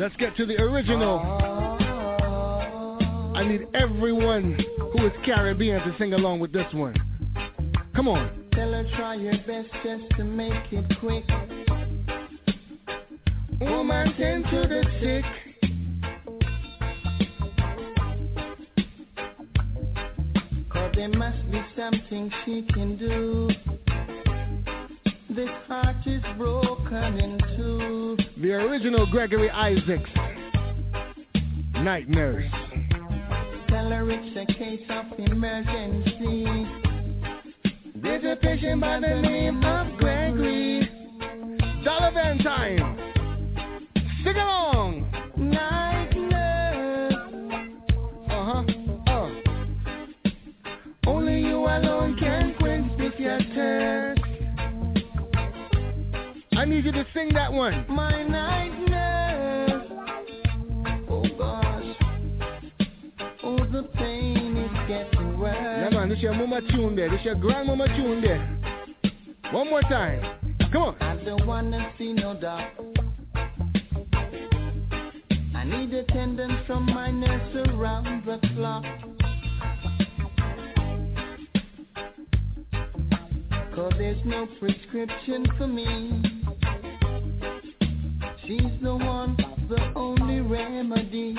Let's get to the original. I need everyone who is Caribbean to sing along with this one. Come on. Tell her try your best just to make it quick. Woman, tend to the sick. There must be something she can do. This heart is broken in two. The original Gregory Isaacs. Night Nurse. Tell her it's a case of emergency. There's a patient by the name of Gregory. Dollar Van time. Sing along. Need you to sing that one. My night nurse. Oh gosh. Oh, the pain is getting worse. Yeah, man, this your mama tune there. This your grandmama tune there. One more time. Come on. I don't wanna see no doc. I need attendance from my nurse around the clock. Cause there's no prescription for me. She's the one, the only remedy.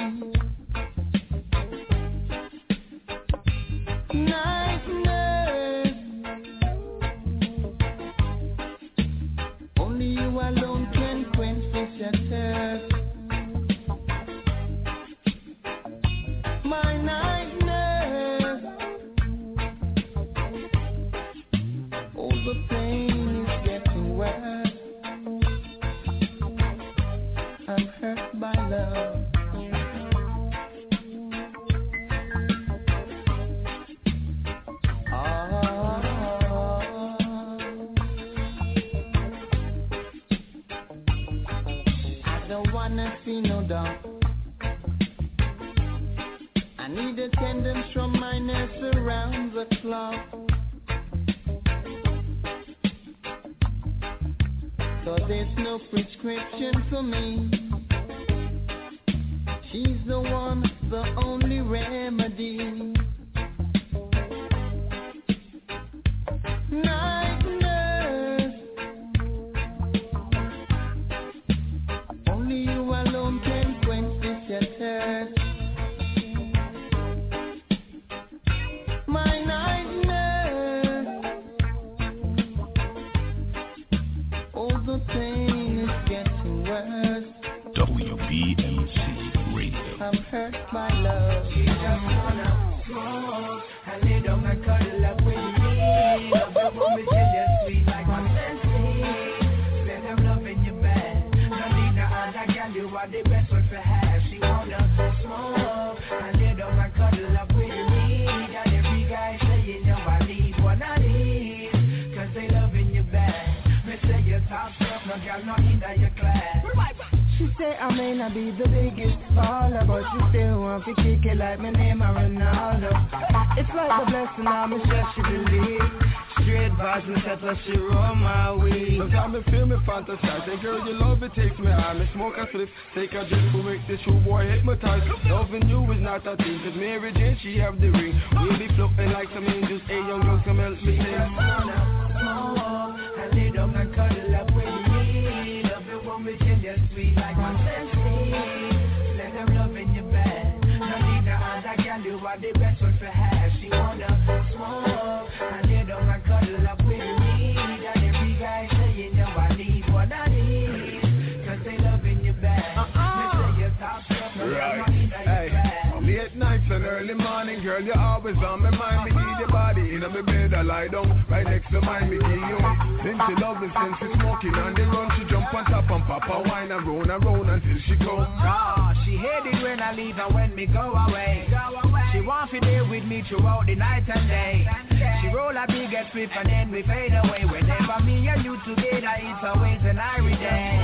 Girl, you're always on my mind. Me need your body in my bed, I lie down right next to mine. Me give you then she love it since she smoking on the run. She jump on top and pop a wine and roll and round until she come. Oh, she hate it when I leave and when me go away. She want to be with me throughout the night and day. She roll a big get swift and then we fade away. Whenever me and you together, it's always an every day.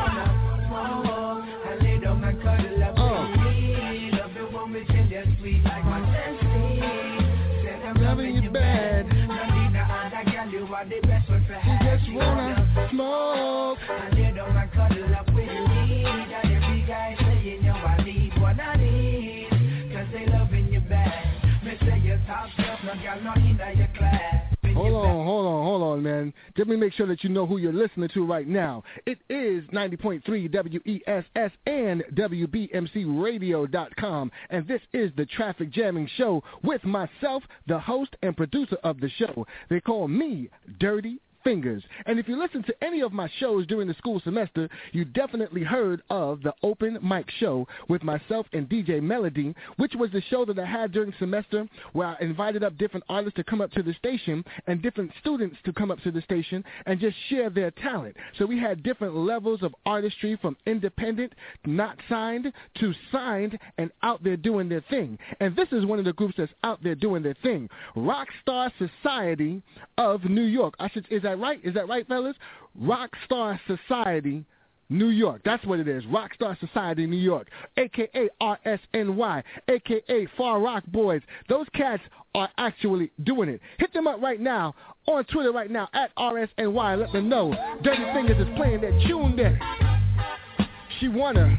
Hold on, hold on, hold on, man. Let me make sure that you know who you're listening to right now. It is 90.3 WESS and WBMCRadio.com, and this is the Traffic Jamming Show with myself, the host and producer of the show. They call me Dirty Fingers. And if you listen to any of my shows during the school semester, you definitely heard of the Open Mic Show with myself and DJ Melody, which was the show that I had during semester where I invited up different artists to come up to the station and different students to come up to the station and just share their talent. So we had different levels of artistry from independent, not signed, to signed and out there doing their thing. And this is one of the groups that's out there doing their thing. Rockstar Society of New York. I should, is that right? Is that right, fellas? Rockstar Society New York. That's what it is. Rockstar Society New York, aka RSNY, aka Far Rock Boys. Those cats are actually doing it. Hit them up right now on Twitter right now at RSNY. Let them know Dirty Fingers is playing that tune there. She wanna.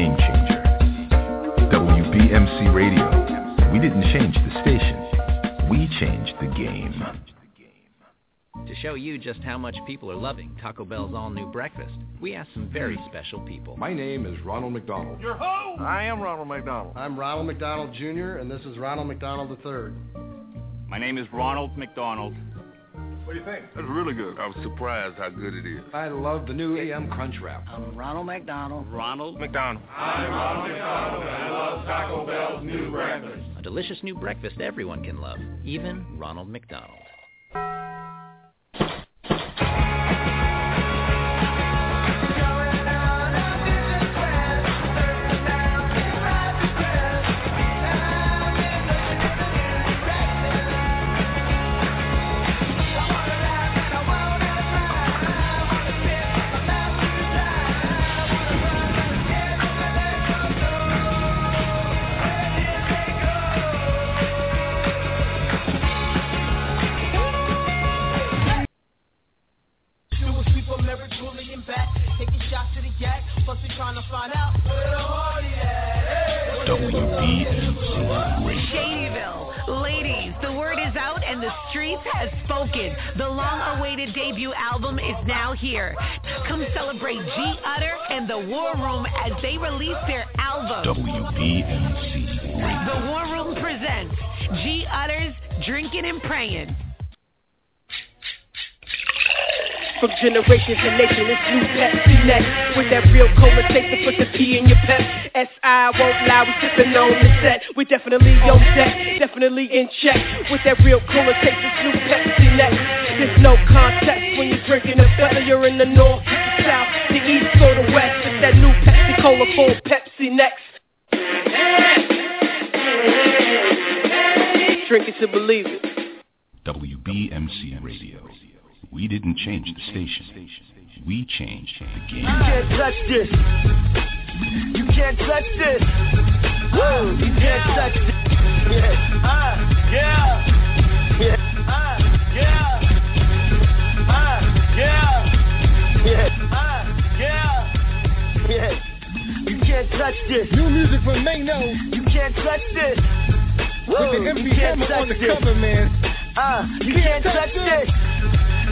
Game Changer. WBMC Radio. We didn't change the station. We changed the game. To show you just how much people are loving Taco Bell's all-new breakfast, we asked some very special people. My name is Ronald McDonald. Your host! I am Ronald McDonald. I'm Ronald McDonald Jr., and this is Ronald McDonald III. My name is Ronald McDonald. What do you think? That's really good. I was surprised how good it is. I love the new AM Crunch Wrap. I'm Ronald McDonald. Ronald McDonald. I'm Ronald McDonald, and I love Taco Bell's new breakfast. A delicious new breakfast everyone can love, even Ronald McDonald. Here. Come celebrate G Utter and The War Room as they release their album. WBMC The War Room presents G Utter's Drinking and Praying. From generations to nation, it's new Pepsi next. With that real cola taste to put the P in your pep. S.I. won't lie, we sipping on the set. We definitely on deck, definitely in check. With that real cola taste, it's new Pepsi next. There's no contest when you're drinking it, whether you're in the north, the south, the east, or the west. It's that new Pepsi Cola full Pepsi next. Drink it to believe it. WBMC Radio. We didn't change the station. We changed the game. You can't touch this. You can't touch this. Woo! You can't touch this. Yeah. Uh, yeah. Yeah. Uh, yeah. Yeah. Yeah. Uh, yeah. Yeah. You can't touch this. New music from Mano. You can't touch this. With the Woo! empty You can't hammer on touch the this. cover, man. Uh, you can't touch this.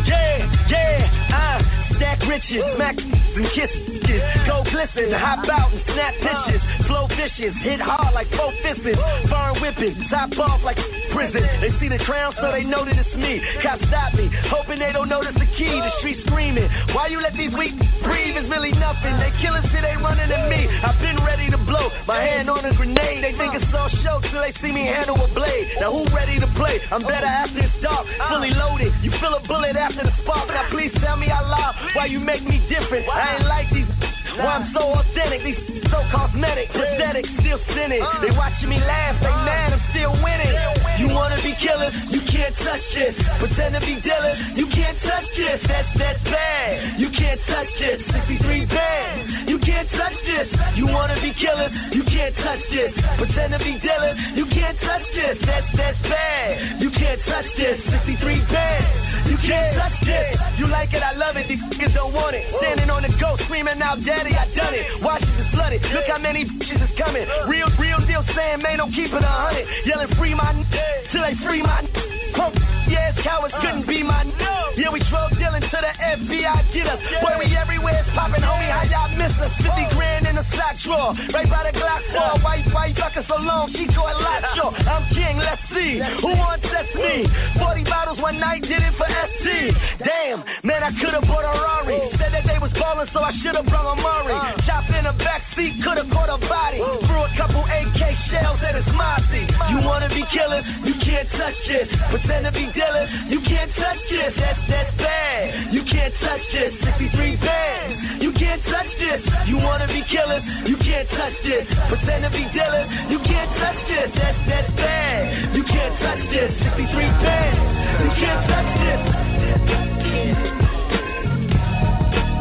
Yeah, yeah, uh, stack riches, mac and kisses, go glisten, hop out and snap pictures, flow fishes, hit hard like four fists, foreign whipping, top off like prison. They see the crown, so they know that it's me. Cops stop me, hoping they don't notice the key. The street screaming, why you let these weak breathe? It's really nothing. They killing shit, they running at me. I've been ready to blow, my hand on a grenade. They think it's all show till they see me handle a blade. Now who ready to play? I'm better after it's dark, fully loaded. You feel a bullet after the spark. Now please tell me I loud why you make me different. I ain't like these. Why I'm so authentic, these so cosmetic, pathetic, still sinning. Uh. They watching me laugh, they uh. mad, I'm still winning. You wanna be killers, you can't touch this. Pretend to be dealers, you can't touch this. That's that's bad. You can't touch this. 63 bad. You can't touch this. You wanna be killers, you can't touch this. Pretend to be dealers, you can't touch this. That's that's bad. You can't touch this. 63 bad. You can't touch this. You like it, I love it. These niggas don't want it. Standing on the go, screaming out, Daddy, I done it. Washington flooded. Look how many bitches is coming. Real, real deal saying, man, don't keep it a hundred. Yelling free my n- till they free my n- punk. Yes, cowards couldn't be my n- Yeah, we drove dealing to the FBI get us. Boy, we everywhere, it's popping, homie. How y'all miss us? 50 grand in a sock drawer, right by the Glock 4. White, white, fucking so long, she go a lot short. I'm king, let's see. Who wants that's me? 40 bottles one night, did it for ST. Damn, man, I could've bought a Rari. Said that they was ballin', so I should've brung a Murray. In the back seat, could've caught a body. Threw a couple AK shells at his Mossy. You wanna be killers? You can't touch this. Pretend to be dealers? You can't touch this. That's that's bad. You can't touch this. 63 bad. You can't touch this. You wanna be killers? You can't touch this. Pretend to be dealers? You can't touch this. That's that's bad. You can't touch this. 63 bad. You can't touch this.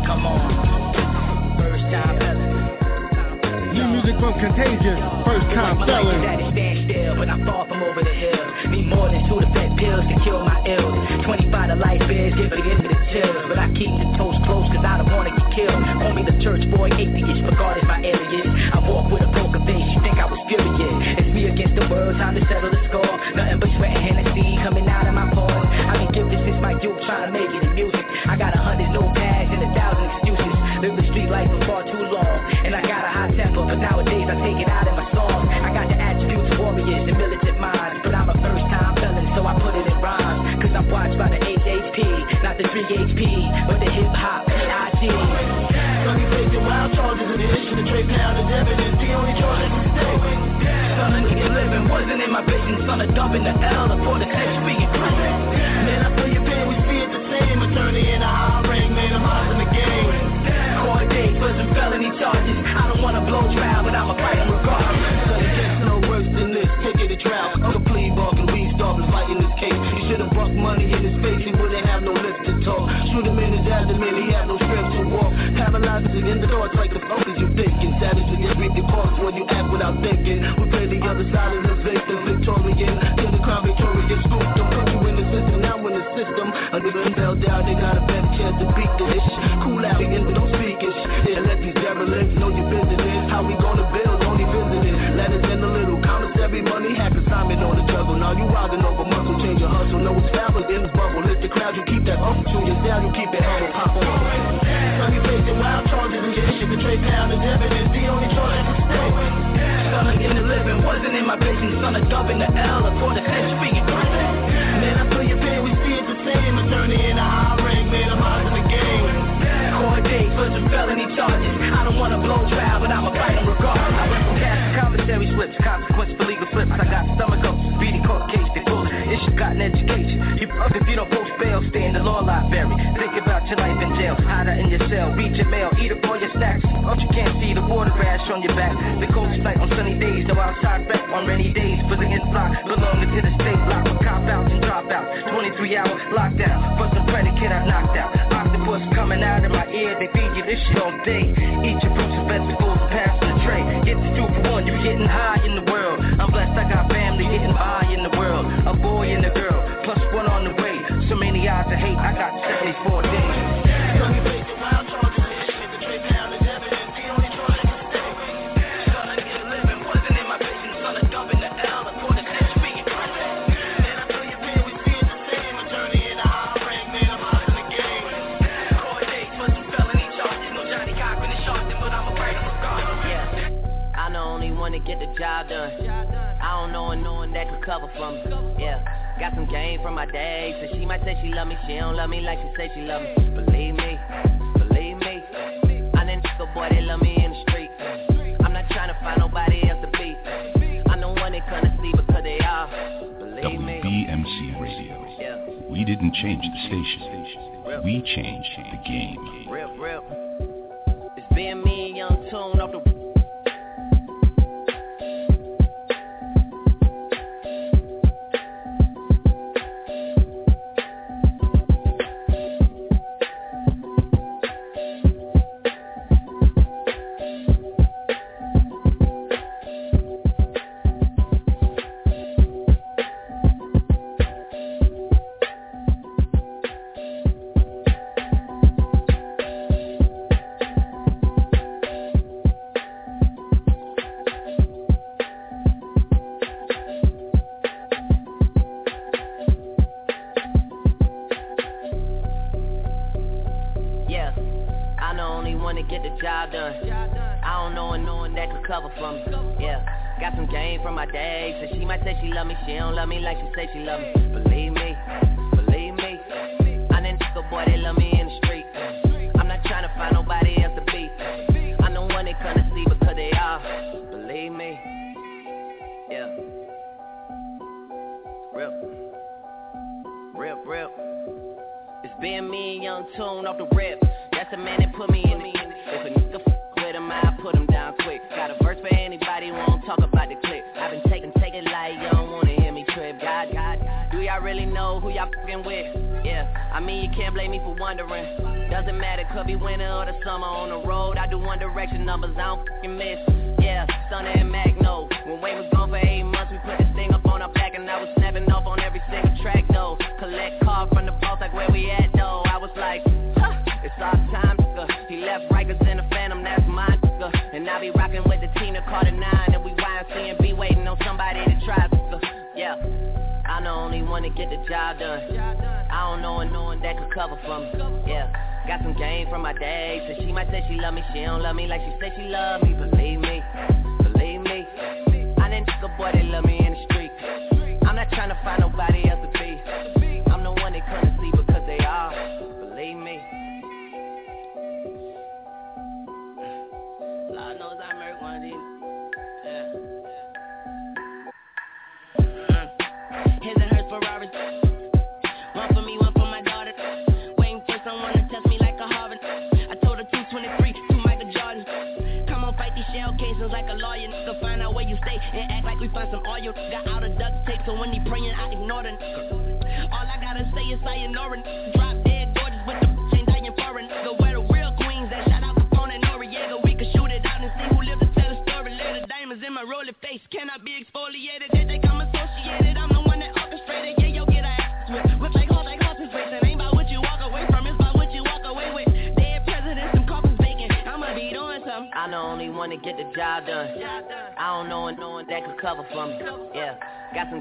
Come on. Music from Contagion. First time fellas. Daddy stand still, but I'm far from over the hill. Need more than two to defense pills to kill my ills. 25 to life is giving into the chills. But I keep the toes close cause I don't wanna get killed. Call me the church boy, atheist, regardless my alias. I walk with a poker face, you think I was furious. It's me against the world, time to settle the score. Nothing but sweat and Hennessy coming out of my pores. I've been gifted since my youth trying to make it in music. I got a hundred notepads and a thousand excuses. Live the street life for far too long. And I got a high temper, but nowadays I take it out in my songs. I got the attributes of warriors and militant minds. But I'm a first time felon, so I put it in rhymes. Cause I'm watched by the HHP, not the 3HP, but the hip hop PID. Sonny facing wild charges in addition to Trey Pound as evidence. The only charge is mistake. Son of nigga living wasn't in my vision. Son of dubbing the L for the H speaking. Man, I feel your pain, we it the same. Attorney in a high rank, man, I'm hot in the game. Court date for some felony charges. I don't wanna blow trial, but I'ma fight regardless. It gets no worse than this. Take it to trial. Complete bargain, we start fighting this case. He should've bucked money in his face, he wouldn't have no lips to talk. Shoot him in his abdomen, he had no strength to walk. Paralyzed in the thoughts like the fuck is you thinking? Savage to get reap your costs when you act without thinking. We play the other side of the victim, Victorian. Till the crime victorious scoop system, in. Under the bell down, they got a better chance to beat this. Cool out, begin with don't speak it. Yeah, let these derelicts know your business. How we gonna build, only visiting. Letters in the little commissary, money hack assignment on the juggle. Now you riding over muscle, change your hustle. No, it's fabulous in this bubble. Lift the crowd, you keep that up to your style, you keep it humble, pop on. Some you facing wild charges and get shit to trade pound as evidence. The only charge is mistake. Son of in the living wasn't in my vision. Son of dubbing the L for the H speaking. Man, I same. Attorney in a high rank, man, I'm hot in the game. Court date for some felony charges. I don't wanna blow trial, but I'ma fight regardless. I went from cash to commissary slips, consequence for legal flips. I got stomach ups, beating court case, they pull. Issue got an education. You up if you don't post bail, stay in the law library. Think about your life in jail, hide out in your cell, read your mail, eat up all your snacks. But you can't see the water rash on your back. The coach light on sunny days, no outside back on rainy days. Prison block, belonging to the state block for cop outs and dropouts. 23 hour lockdown, some predicate I knocked out. Octopus coming out of my ear, they feed you this shit all day. Eat your fruits and vegetables, pass Get two for one, you getting high in the world. I'm blessed, I got family getting by in the world. A boy and a girl, plus one on the way. So many eyes of hate, I got 74 days. Got some game from my days, and she might say she love me, she don't love me like she say she love me. Believe me, believe me. I'm that nigga boy that love me in the street. I'm not trying to find nobody else to beat. I'm the one they see because they are. Believe me. WBMC Radio. We didn't change the station. We changed the game. Rip, rip.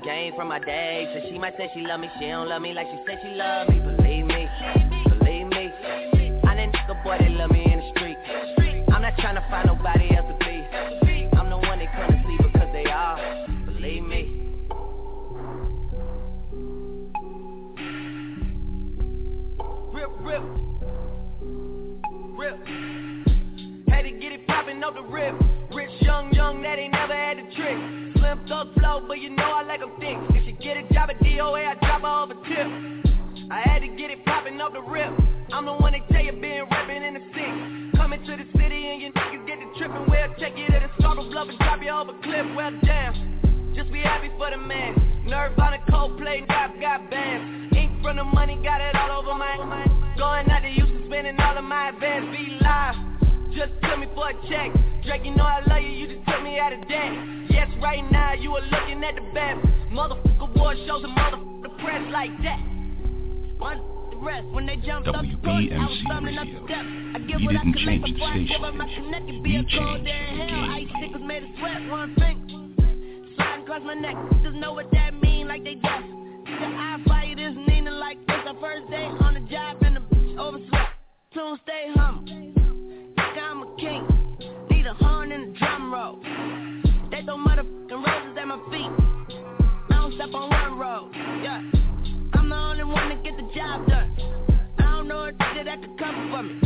Some from my day. So she might say she love me, she don't love me like she said she love. Me, tip. I had to get it popping up the rip. I'm the one that tell you been rapping in the sink. Coming to the city and you niggas get the trippin'. Well, check it at a sparkle bluff and drop you off a cliff. Well, damn. Just be happy for the man. Nerve on a Coldplay, got got bands. Ink from the money, got it all over my Just tell me for a check. Drake, you know I love you, you just took me out of debt. Yes, right now you are looking at the best. Motherfucker award shows and motherfucker press like that. One the rest when they jumped up the court, I was up the steps. I give We what I change the before I give up my connected. Be We a cold changed in hell. game. Ice stickers made of sweat, one thing. Sliding across my neck, just know what that mean, like they deaf. I this Nina like this. Our first day on the job and the bitch overslept. Humble. King. Need a horn and a drum roll. They throw motherfucking roses at my feet. I don't step on one road. Yeah. I'm the only one to get the job done. I don't know a nigga that could cover for me.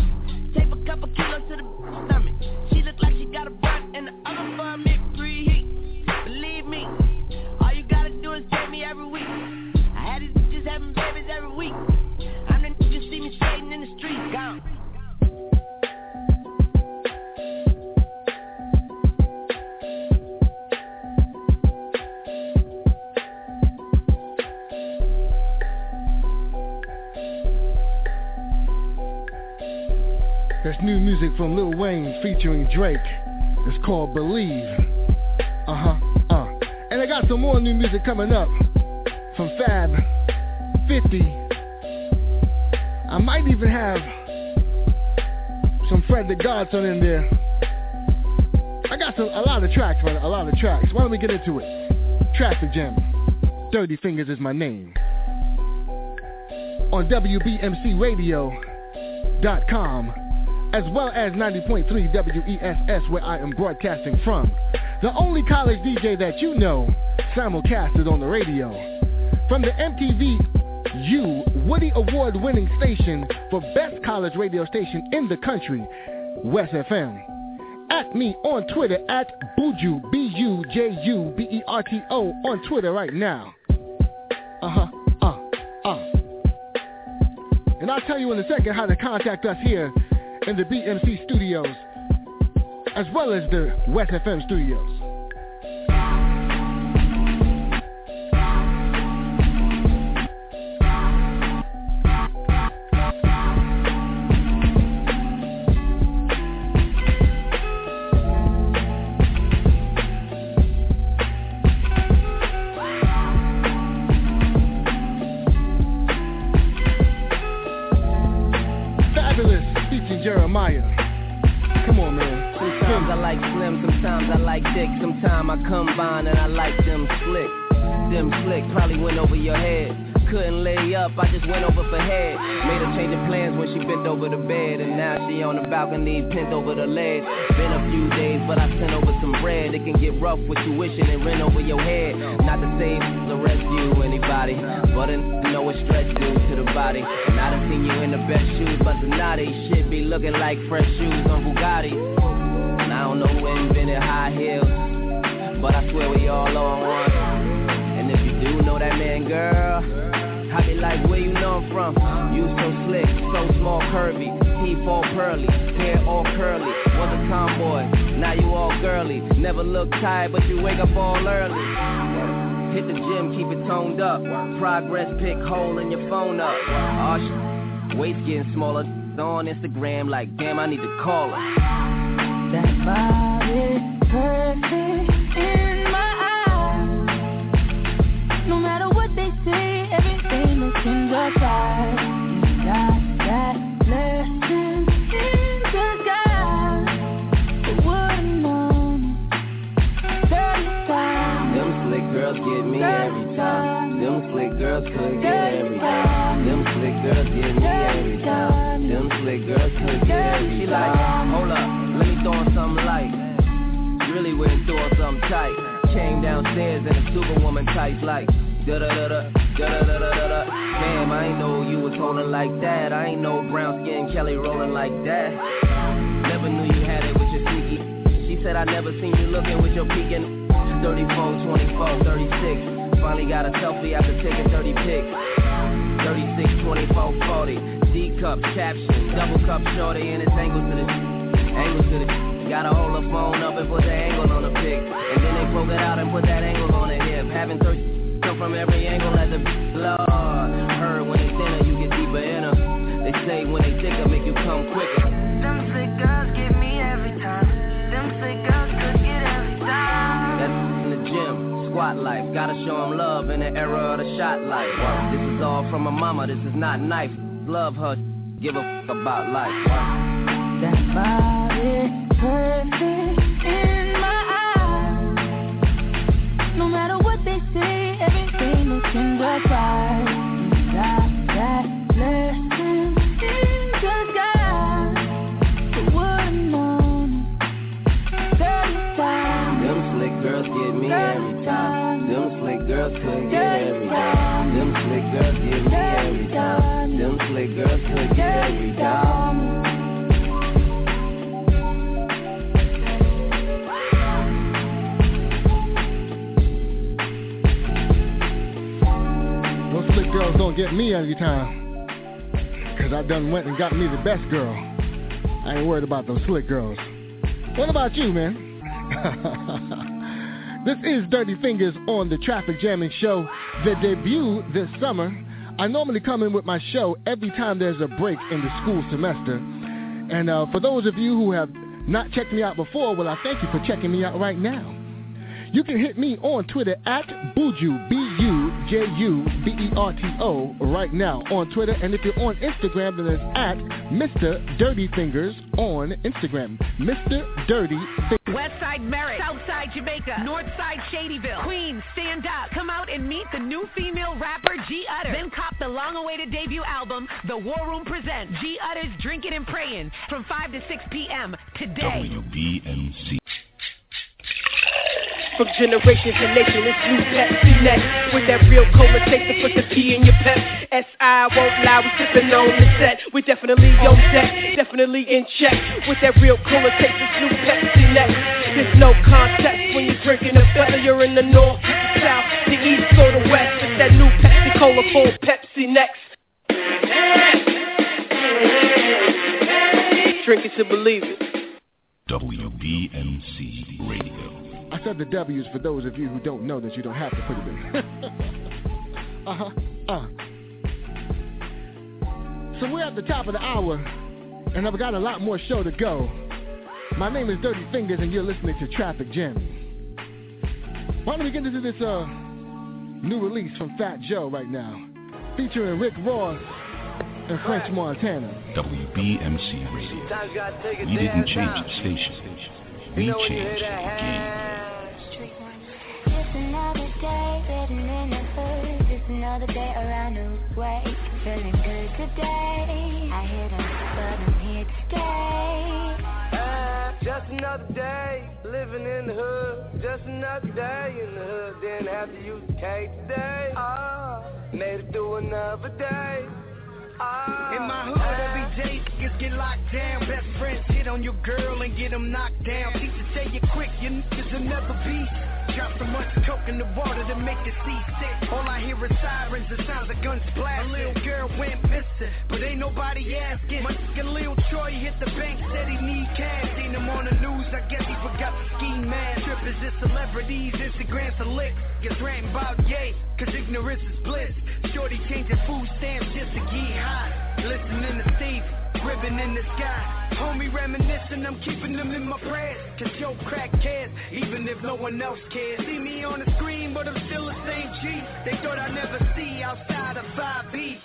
Tape a couple kilos to the stomach. She look like she got a butt and the other for me preheat. Believe me, all you gotta do is take me every week. I had these bitches having babies every week. I'm the nigga see me skating in the streets, gone. That's new music from Lil Wayne featuring Drake. It's called Believe. Uh-huh, uh. And I got some more new music coming up from Fab 50. I might even have some Fred the Godson in there. I got some, a lot of tracks, a lot of tracks. Why don't we get into it? Traffic Jam. Dirty Fingers is my name. On WBMCRadio.com as well as 90.3 WESS where I am broadcasting from. The only college DJ that you know simulcasted on the radio. From the MTV U Woodie Award winning station for best college radio station in the country, West FM. At me on Twitter at Buju, B-U-J-U-B-E-R-T-O on Twitter right now. Uh-huh, uh, uh. And I'll tell you in a second how to contact us here in the BMC studios, as well as the West FM studios. Jeremiah. Come on, man. Sometimes I like slim, sometimes I like thick, sometimes I combine and I like them slick. Them slick probably went over your head. Couldn't lay up, I just went over for head. Made her change of plans when she bent over the bed, and now she on the balcony, pinned over the ledge. Been a few days, but I sent over some bread. It can get rough with tuition and rent over your head. Not to say to rescue anybody, but I know it's stress due to the body. And I done seen you in the best shoes, but the naughty shit be looking like fresh shoes on Bugatti. And I don't know who invented high heels, but I swear we all on one. And if you do know that man, girl, I be like, where you know him from? You so slick, so small, curvy. He fall pearly, hair all curly. Was a tomboy, now you all girly. Never look tired, but you wake up all early. Hit the gym, keep it toned up. Progress pick hole in your phone up. Oh, sh- waist getting smaller. On Instagram, like damn, I need to call her. That body perfect girls could get every time. Them slick girls get me every time. Them slick girls could get every. She like, hold up, let me throw on something light. Really went through on something tight. Came downstairs in a superwoman tights like da da da da da da da da da. Damn, I ain't know you was holding like that. I ain't know brown skin Kelly rolling like that. Never knew you had it with your sneaky. She said I never seen you looking with your peeking. 34, 24, 36. Finally got a selfie after taking 30 pics. 36, 24, 40. D cup caption, double cup shorty, and it's angle to the angle to the. Gotta hold the phone up and put the angle on the pic, and then they poke it out and put that angle on the hip. Having 30 come from every angle at the Lord. Heard when they thinner, you get deeper in her. They say when they thicker, make you come quicker. Life. Gotta show 'em love in the era of the shot life. This is all from my mama, this is not knife. Love her, give a fuck about life. That body perfect in my eyes. No matter what they say, everything looks in just right. Got that blessing girls could get every time. Them slick girls get me every time. Them slick girls could get every time. Those slick girls don't get me every time. Cause I done went and got me the best girl. I ain't worried about those slick girls. What about you, man? this is Dirty Fingers on the Traffic Jamming Show, the debut this summer. I normally come in with my show every time there's a break in the school semester. And uh, for those of you who have not checked me out before, well, I thank you for checking me out right now. You can hit me on Twitter at Buju, B-U-J-U-B-E-R-T-O, right now on Twitter. And if you're on Instagram, then it's at Mr. Dirty Fingers on Instagram. Mr. Dirty Fingers. Westside Merritt, Southside Jamaica, Northside Shadyville, Queens, stand up. Come out and meet the new female rapper G Utter. Then cop the long-awaited debut album, The War Room Presents G Utter's Drinking and Praying from 5 to 6 p.m. today. WBMC. From generation to nation, it's new Pepsi next. With that real cola taste to put the P in your pep. S.I. won't lie, we sipping on the set. We definitely on deck, definitely in check. With that real cola taste, it's new Pepsi next. There's no contest when you're drinking it, whether you're in the north, the south, the east, or the west. It's that new Pepsi Cola full Pepsi next. Drink it to believe it. WBMC Radio. I said the W's for those of you who don't know that you don't have to put it in. uh-huh. Uh. So we're at the top of the hour, and I've got a lot more show to go. My name is Dirty Fingers, and you're listening to Traffic Jam. Why don't we get into this uh, new release from Fat Joe right now, featuring Rick Ross and French Montana. WBMC Radio. We didn't change the station. We changed the game. Just another day living in the hood. Just another day around the way. Feeling good today. I hit 'em, but I'm here to stay. Ah, just another day living in the hood. Just another day in the hood. Didn't have to use the K today. Ah, made it through another day. Ah, In my hood, every day niggas get locked down. Best friends hit on your girl and get them knocked down. Teachers say you're quick, your niggas will never be. Drop so much coke in the water to make it seasick. All I hear is sirens and sounds of guns blasting. A little girl went missing, but ain't nobody asking. My nigga Lil Troy hit the bank, said he need cash. Seen him on the news, I guess he forgot the ski mask. Strippers is celebrities, Instagrams Instagram select. Gets ranting about yay, cause ignorance is bliss. Shorty changing food stamps just to get high. Listening to Steve, ribbon in the sky. Homie reminiscing, I'm keeping them in my prayers. Cause yo crack cares, even if no one else cares. See me on the screen, but I'm still the same G. They thought I'd never see outside of 5B.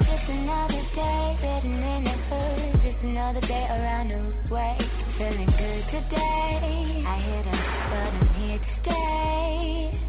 Just another day written in the hood. Just another day around the way. Feeling good today. I hit 'em, but I'm here to stay.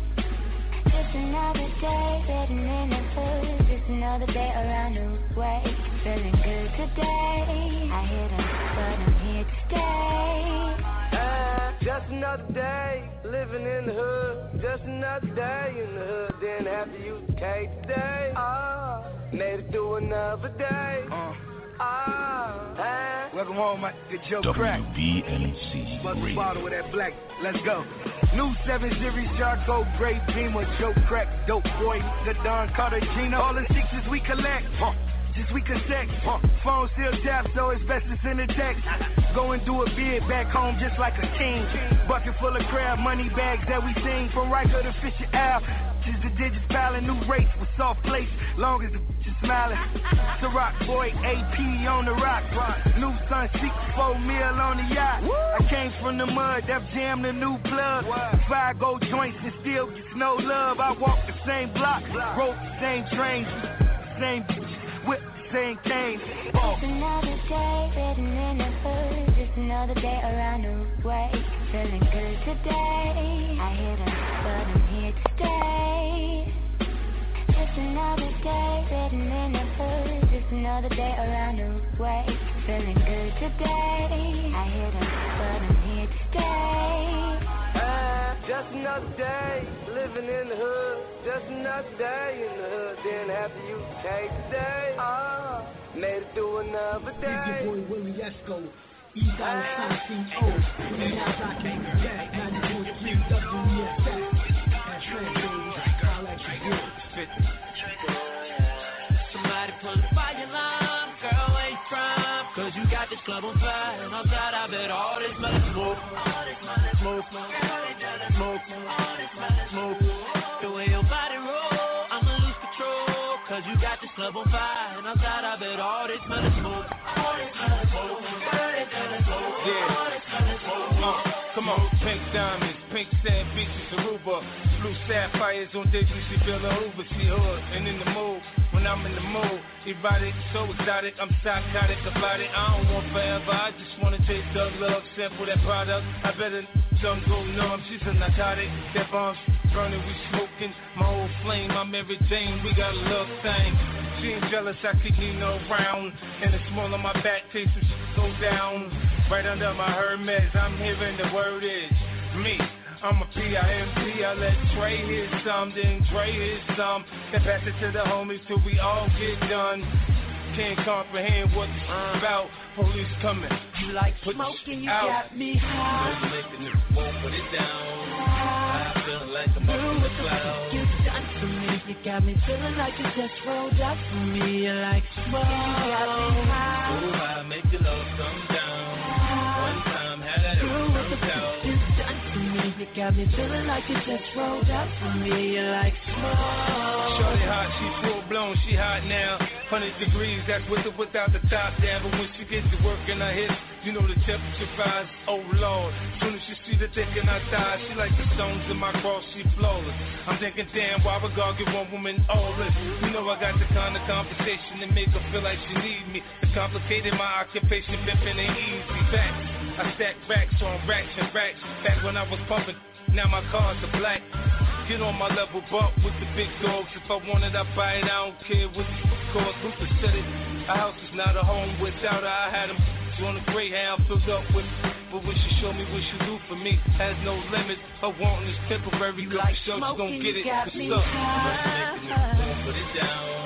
Just another day written in the hood. Just another day around the way. Feeling good today. I hit 'em, but I'm here to stay. Ah, just another day, living in the hood. Just another day in the hood. Didn't have to use the K today. Ah, made it through another day. Uh. Ah, ah. Welcome home, my good Joe Crack. WBMC Bust a bottle with that black. Let's go. New 7 Series Charcoal Gray Beamer, Joe Crack, Dope Boy, the Don Cartagena. All the sixes we collect. Huh. Just we connect. Huh. Phone still tapped, so it's best to send a text. Go and do a bid back home just like a king. Bucket full of crab money bags that we sing from Riker to Fisher Ave. Just the digits piling new rates with soft plates. Long as the bitch is smiling. The rock boy AP on the rock. New Sun 6 mil on the yacht. I came from the mud, that Jam the new plug. Five gold joints and still gets no love. I walk the same block, rode the same trains, same bitches, whip same cane. Just another day written in the hood. Just another day around the way. Feeling good today. I hit 'em, but I'm here to stay. Just another day written in the hood. Just another day around the way. Feeling good today. I hit 'em, but I'm here to stay. Just another day, living in the hood. Just another day in the hood. Didn't have to use the K today. Ah, made it through another It's day. your boy Willie Esco. East Island CEO. And now I can back 94.3 WESS. That's right, baby. Holla at your boy. Somebody pull the fire alarm, girl, where you from? Cause you got this club on fire, and on top of it, all this mother smoke. Smoke, smoke, smoke, smoke, smoke. The way your body roll, I'ma lose control. Cause you got this club on fire, and top of it, all this mother smoke. All this mother smoke, all this mother smoke, all this mother smoke. Uh, come on, pink diamonds, pink sand beaches, Aruba, blue sapphires on when she feel a Hoover, she hood and in the mood. I'm in the mood, erotic, so exotic, I'm psychotic about it. I don't want forever, I just wanna taste the love, sample that product. I better some go numb, she's a narcotic. That bomb's burning, we smoking. My old flame, I'm Jane, we got a love thing. She ain't jealous, I keep Nina around. And the small on my back, taste some shit go down. Right under my Hermes, I'm hearing the word is me. I'm a P-I-M-P, I let Trey hit some, then Dre hit some. Then pass it to the homies till we all get done. Can't comprehend what it's about. Police coming. You like smoking, you out. got me high. Make the nigga won't put it down. I feel like I'm up in the clouds. You done to me, you got me feeling like you just rolled up for me. You like smoke, you got me high. Oh, I make your love come down. One time, had that come down. Got me feeling like you just rolled up for me. You like smoke. Shorty hot, she full blown, she hot now. 100 degrees, that's with or without the top down. But when she gets to work in her hips, you know the temperature rise. Oh lord, soon as she see the dick in her thighs, she like the stones in my cross, she flawless. I'm thinking, damn, why would God give one woman all this? You know I got the kind of conversation that make her feel like she need me. The complicated my occupation, pimping ain't easy. Back, I stack racks on racks and racks. Back when I was pumping, now my cars are black. Get on my level, bump with the big dogs. If I want it, I buy it. I don't care what it costs. Who could set it? A house is not a home without her. I had them on a Greyhound filled up with. But what she show me what she do for me has no limits. Her wanting is temporary. You like sure she gon' get it. got me up? high. Put it down.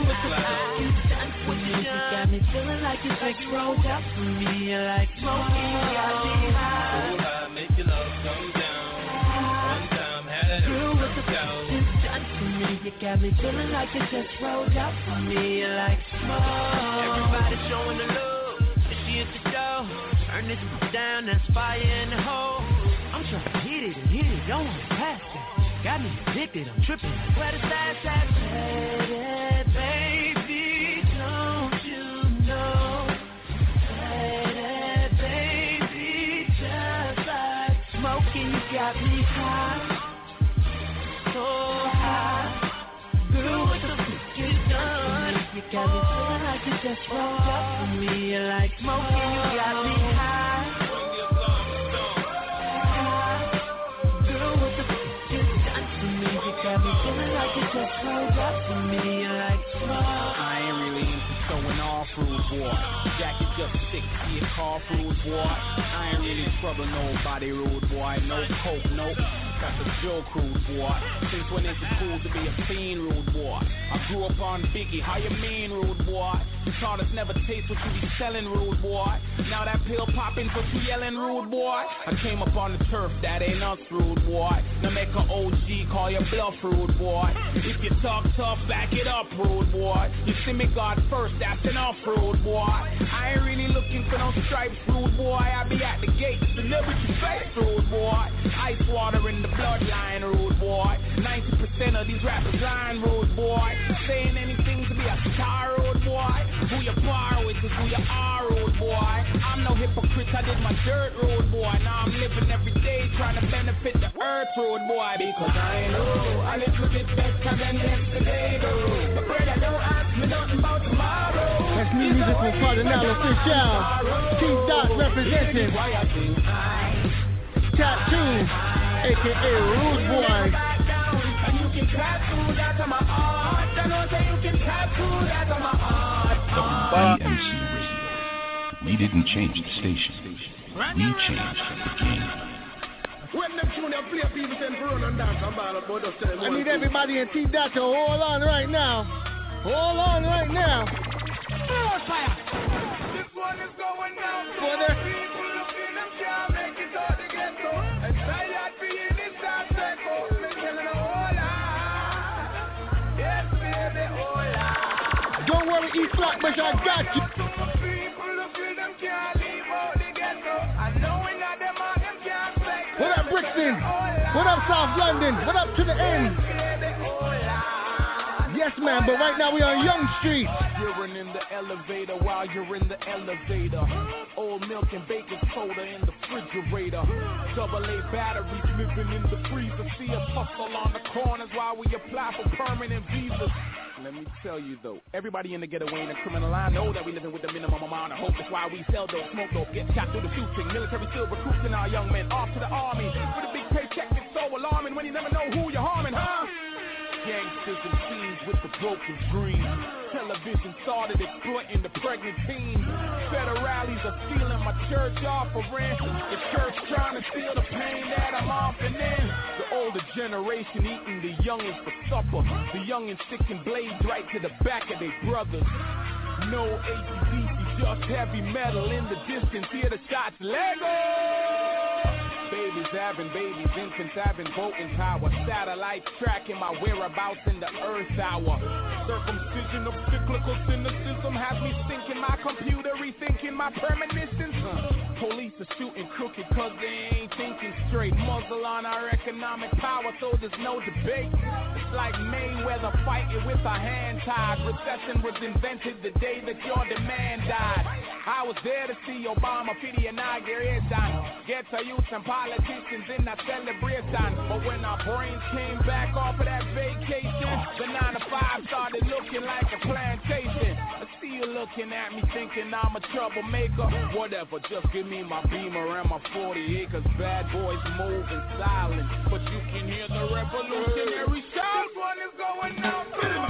You done to me, you got me feeling like you just rolled up for me. Like smoking, got me high. Make your love come down. One time had it all come down. You got me feeling like you just rolled up for me like smoke. Everybody showing the love, she at the show. Turn this down, that's fire in the hole. I'm trying to hit it and hit it, don't want to pass it. Got me addicted, I'm tripping. Where the side, side, You got me feeling like you just rolled up for me. You're Like smoking, you got me high. Girl, what the done to me? You got me feeling like you just rolled up for me. Like smoke. I ain't really into showing off rude boy. Jacket just stick rude boy. I ain't really trouble nobody rude boy. No coke, no got the Joe crude boy. Since when is it cool to be a fiend rude boy? I grew up on Biggie, how you mean rude boy? You taught us never taste what you be selling rude boy. Now that pill popping for you yelling rude boy. I came up on the turf, that ain't us rude boy. Now make a OG call your bluff rude boy. If you talk tough, back it up rude boy. You see me God first, that's enough rude boy. I ain't really looking for no stripes rude boy. I be at the gate, celebrity face rude boy. Ice water in the bloodline rude boy. 90% of these rappers lying rude boy. Saying anything be a star rude boy. Who you par with is who you are rude boy. I'm no hypocrite, I did my dirt road, boy. Now I'm living every day trying to benefit the earth road, boy. Because I know a little bit better than yesterday though. But brother don't ask me nothing about tomorrow. That's new music from Kardinal Offishall. T-Dot representing. Tattoo, aka Rude Boy. WBMC Radio. We didn't change the station. We changed the game. When them tune they play, people send run and dance and ball up, but just tell them I need everybody in T-Dot to hold on right now. Hold on right now. This one is going down For the that them are them can't psycho. What up, Brixton? What up, South London? What up to the end? Yes, man, but right now we on Yonge Street. You're in the elevator while you're in the elevator. Old milk and baking soda in the refrigerator. Double A batteries living in the freezer. See us hustle on the corners while we apply for permanent visas. Let me tell you though, everybody in the ghetto ain't a criminal. I know that we living with the minimum amount of hope. That's why we sell dope, smoke dope, get shot through the shooting. Military still recruiting our young men off to the army. With a big paycheck, it's so alarming when you never know who you're harming, huh? Gangsters and fiends with the broken dreams. Television started exploiting the pregnant teens. Federales are stealing my church offering. The church trying to steal the pain that I'm offering in. The older generation eating the youngins for supper. The youngins sticking blades right to the back of their brothers. No ACDC, just heavy metal in the distance. Hear the shots, Lego! Babies having babies, infants having voting power. Satellites tracking my whereabouts in the earth hour. Circumcision of cyclical cynicism has me thinking my computer rethinking my premonitions. Huh. Police are shooting crooked cause they ain't thinking straight. Muzzle on our economic power so there's no debate. It's like Mayweather fighting with a hand tied. Recession was invented the day that your demand died. I was there to see Obama for the inauguration. Get to youth and politicians in that celebration. But when our brains came back off of that vacation, the 9 to 5 started looking like a plantation. I see you looking at me thinking I'm a troublemaker. Whatever, just give me my beamer and my 40 acres. Bad boys moving silent, but you can hear the revolutionary sound. This one is going down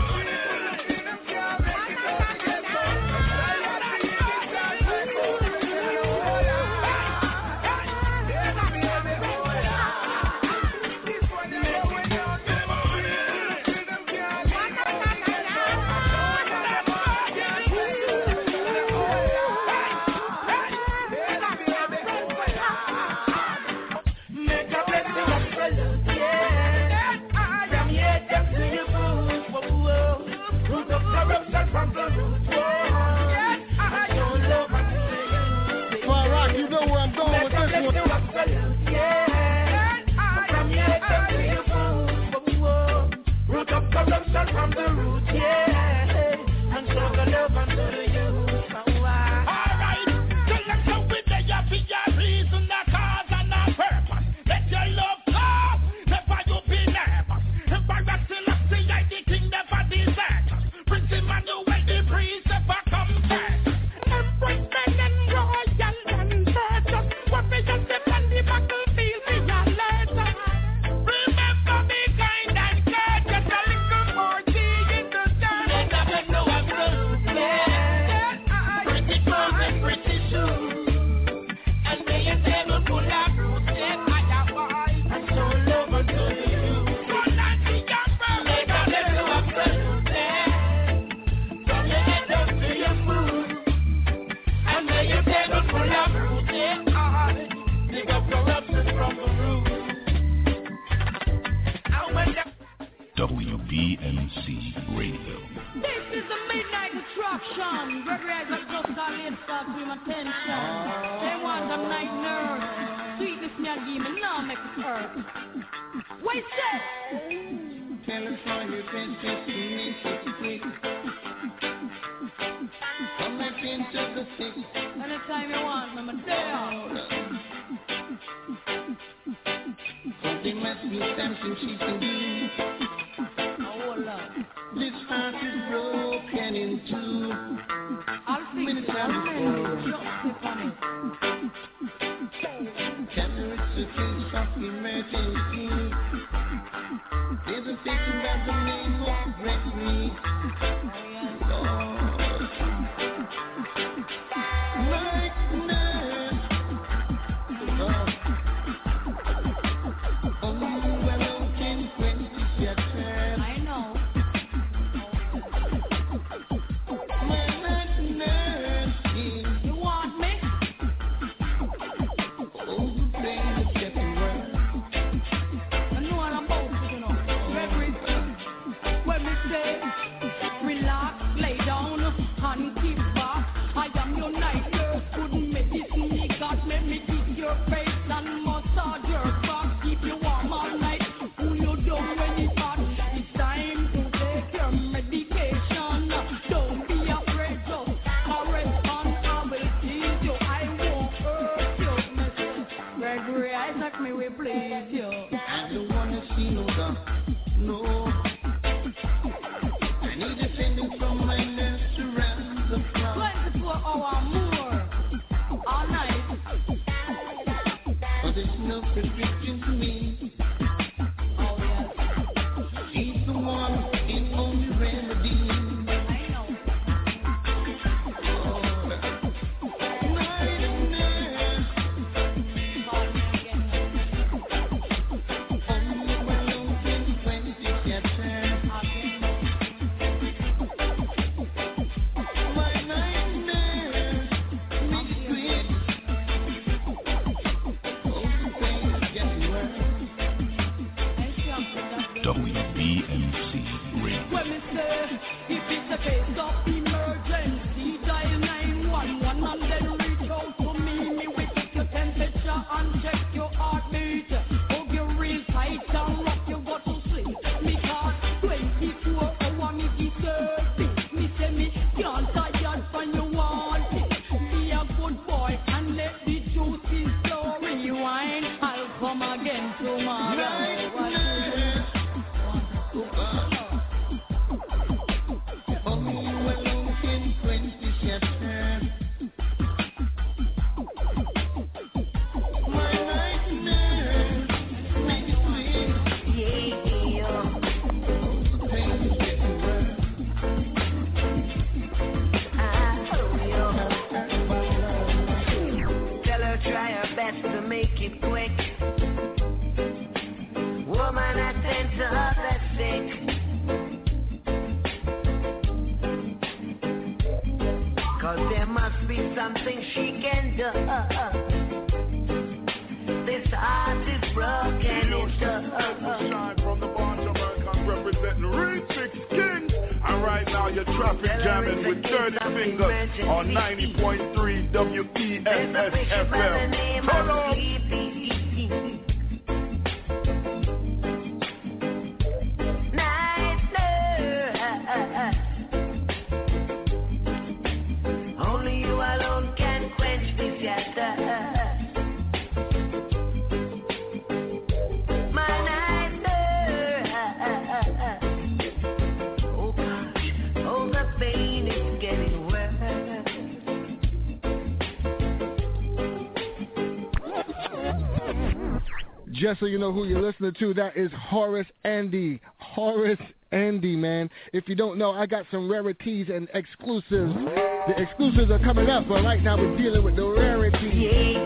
Just so you know who you're listening to, that is Horace Andy. Horace Andy, man. If you don't know, I got some rarities and exclusives. The exclusives are coming up, but right now we're dealing with the rarities.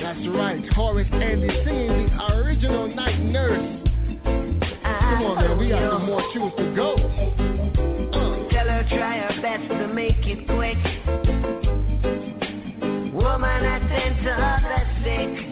That's right, Horace Andy singing the original Night Nurse. Come on, man, we got some more tunes to go. Tell her try her best to make it quick. Woman, I attend to other sick.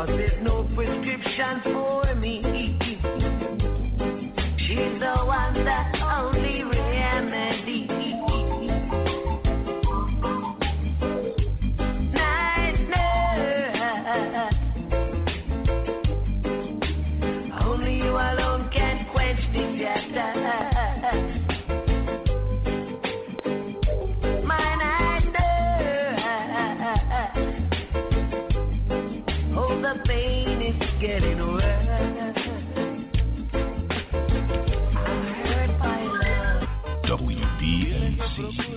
Cause there's no prescription for me. She's the one WBMC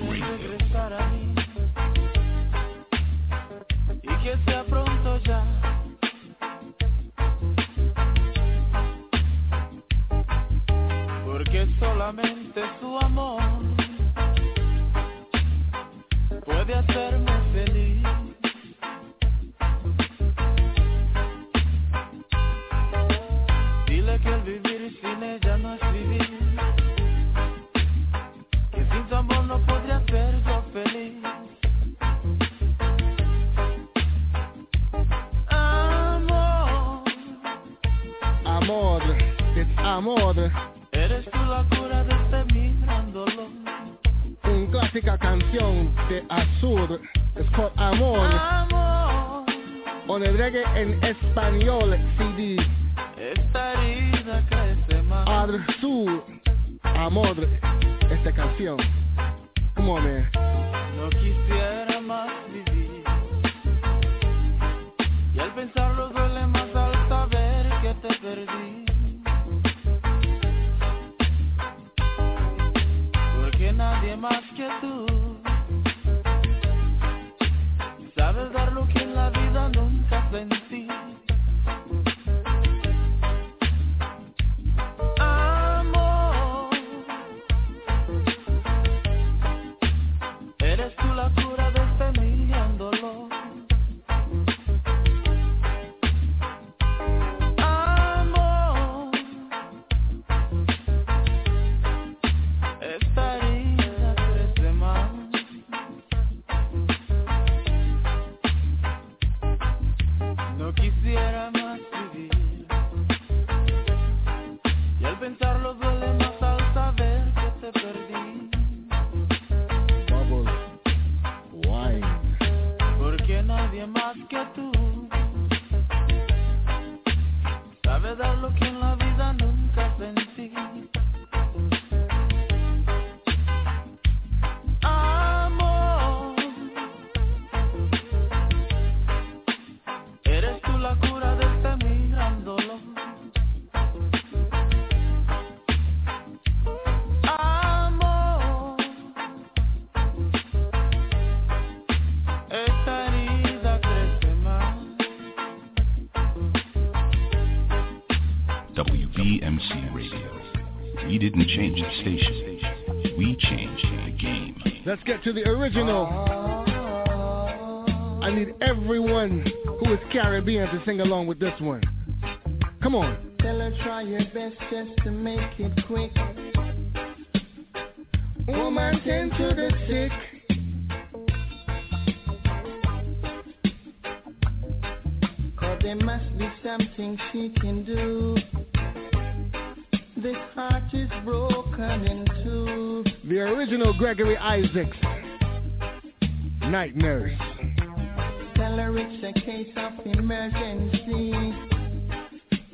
to the original. I need everyone who is Caribbean to sing along with this one. Come on. Tell her try your best just to make it quick. Woman tend to the sick. Cause there must be something she can do. This heart is broken in two. The original Gregory Isaacs. Night Nurse. Tell her it's a case of emergency.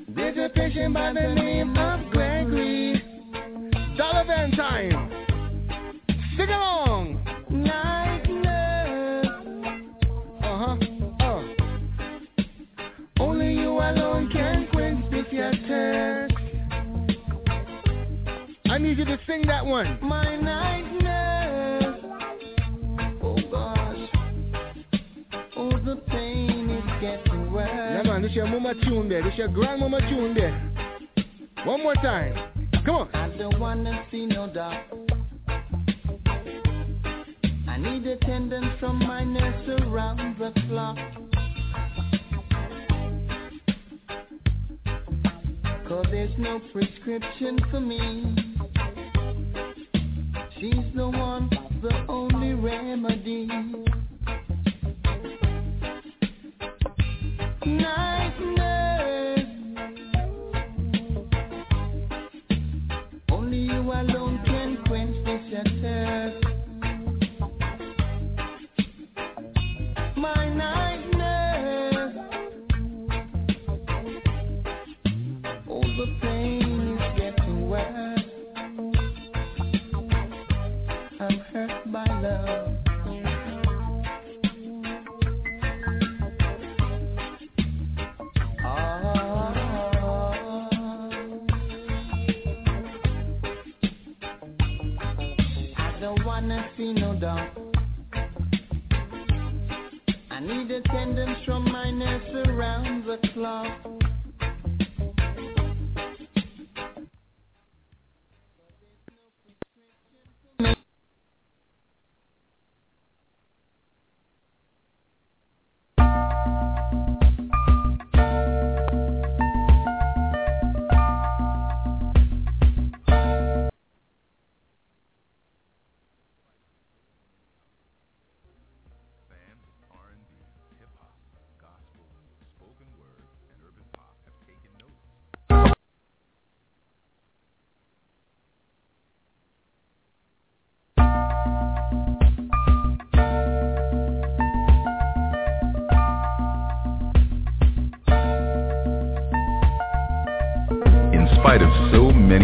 There's a patient by the name of Gregory. Dollar Van time. Sing along. Night nurse. Uh-huh. Uh. Only you alone can quench this your thirst. I need you to sing that one. My night pain is getting worse. Yeah, man, this your mama tune there. This your grandmama tune there. One more time. Come on. I don't wanna see no doubt. I need attendance from my nurse around the clock. Cause there's no prescription for me. She's the one, the only remedy.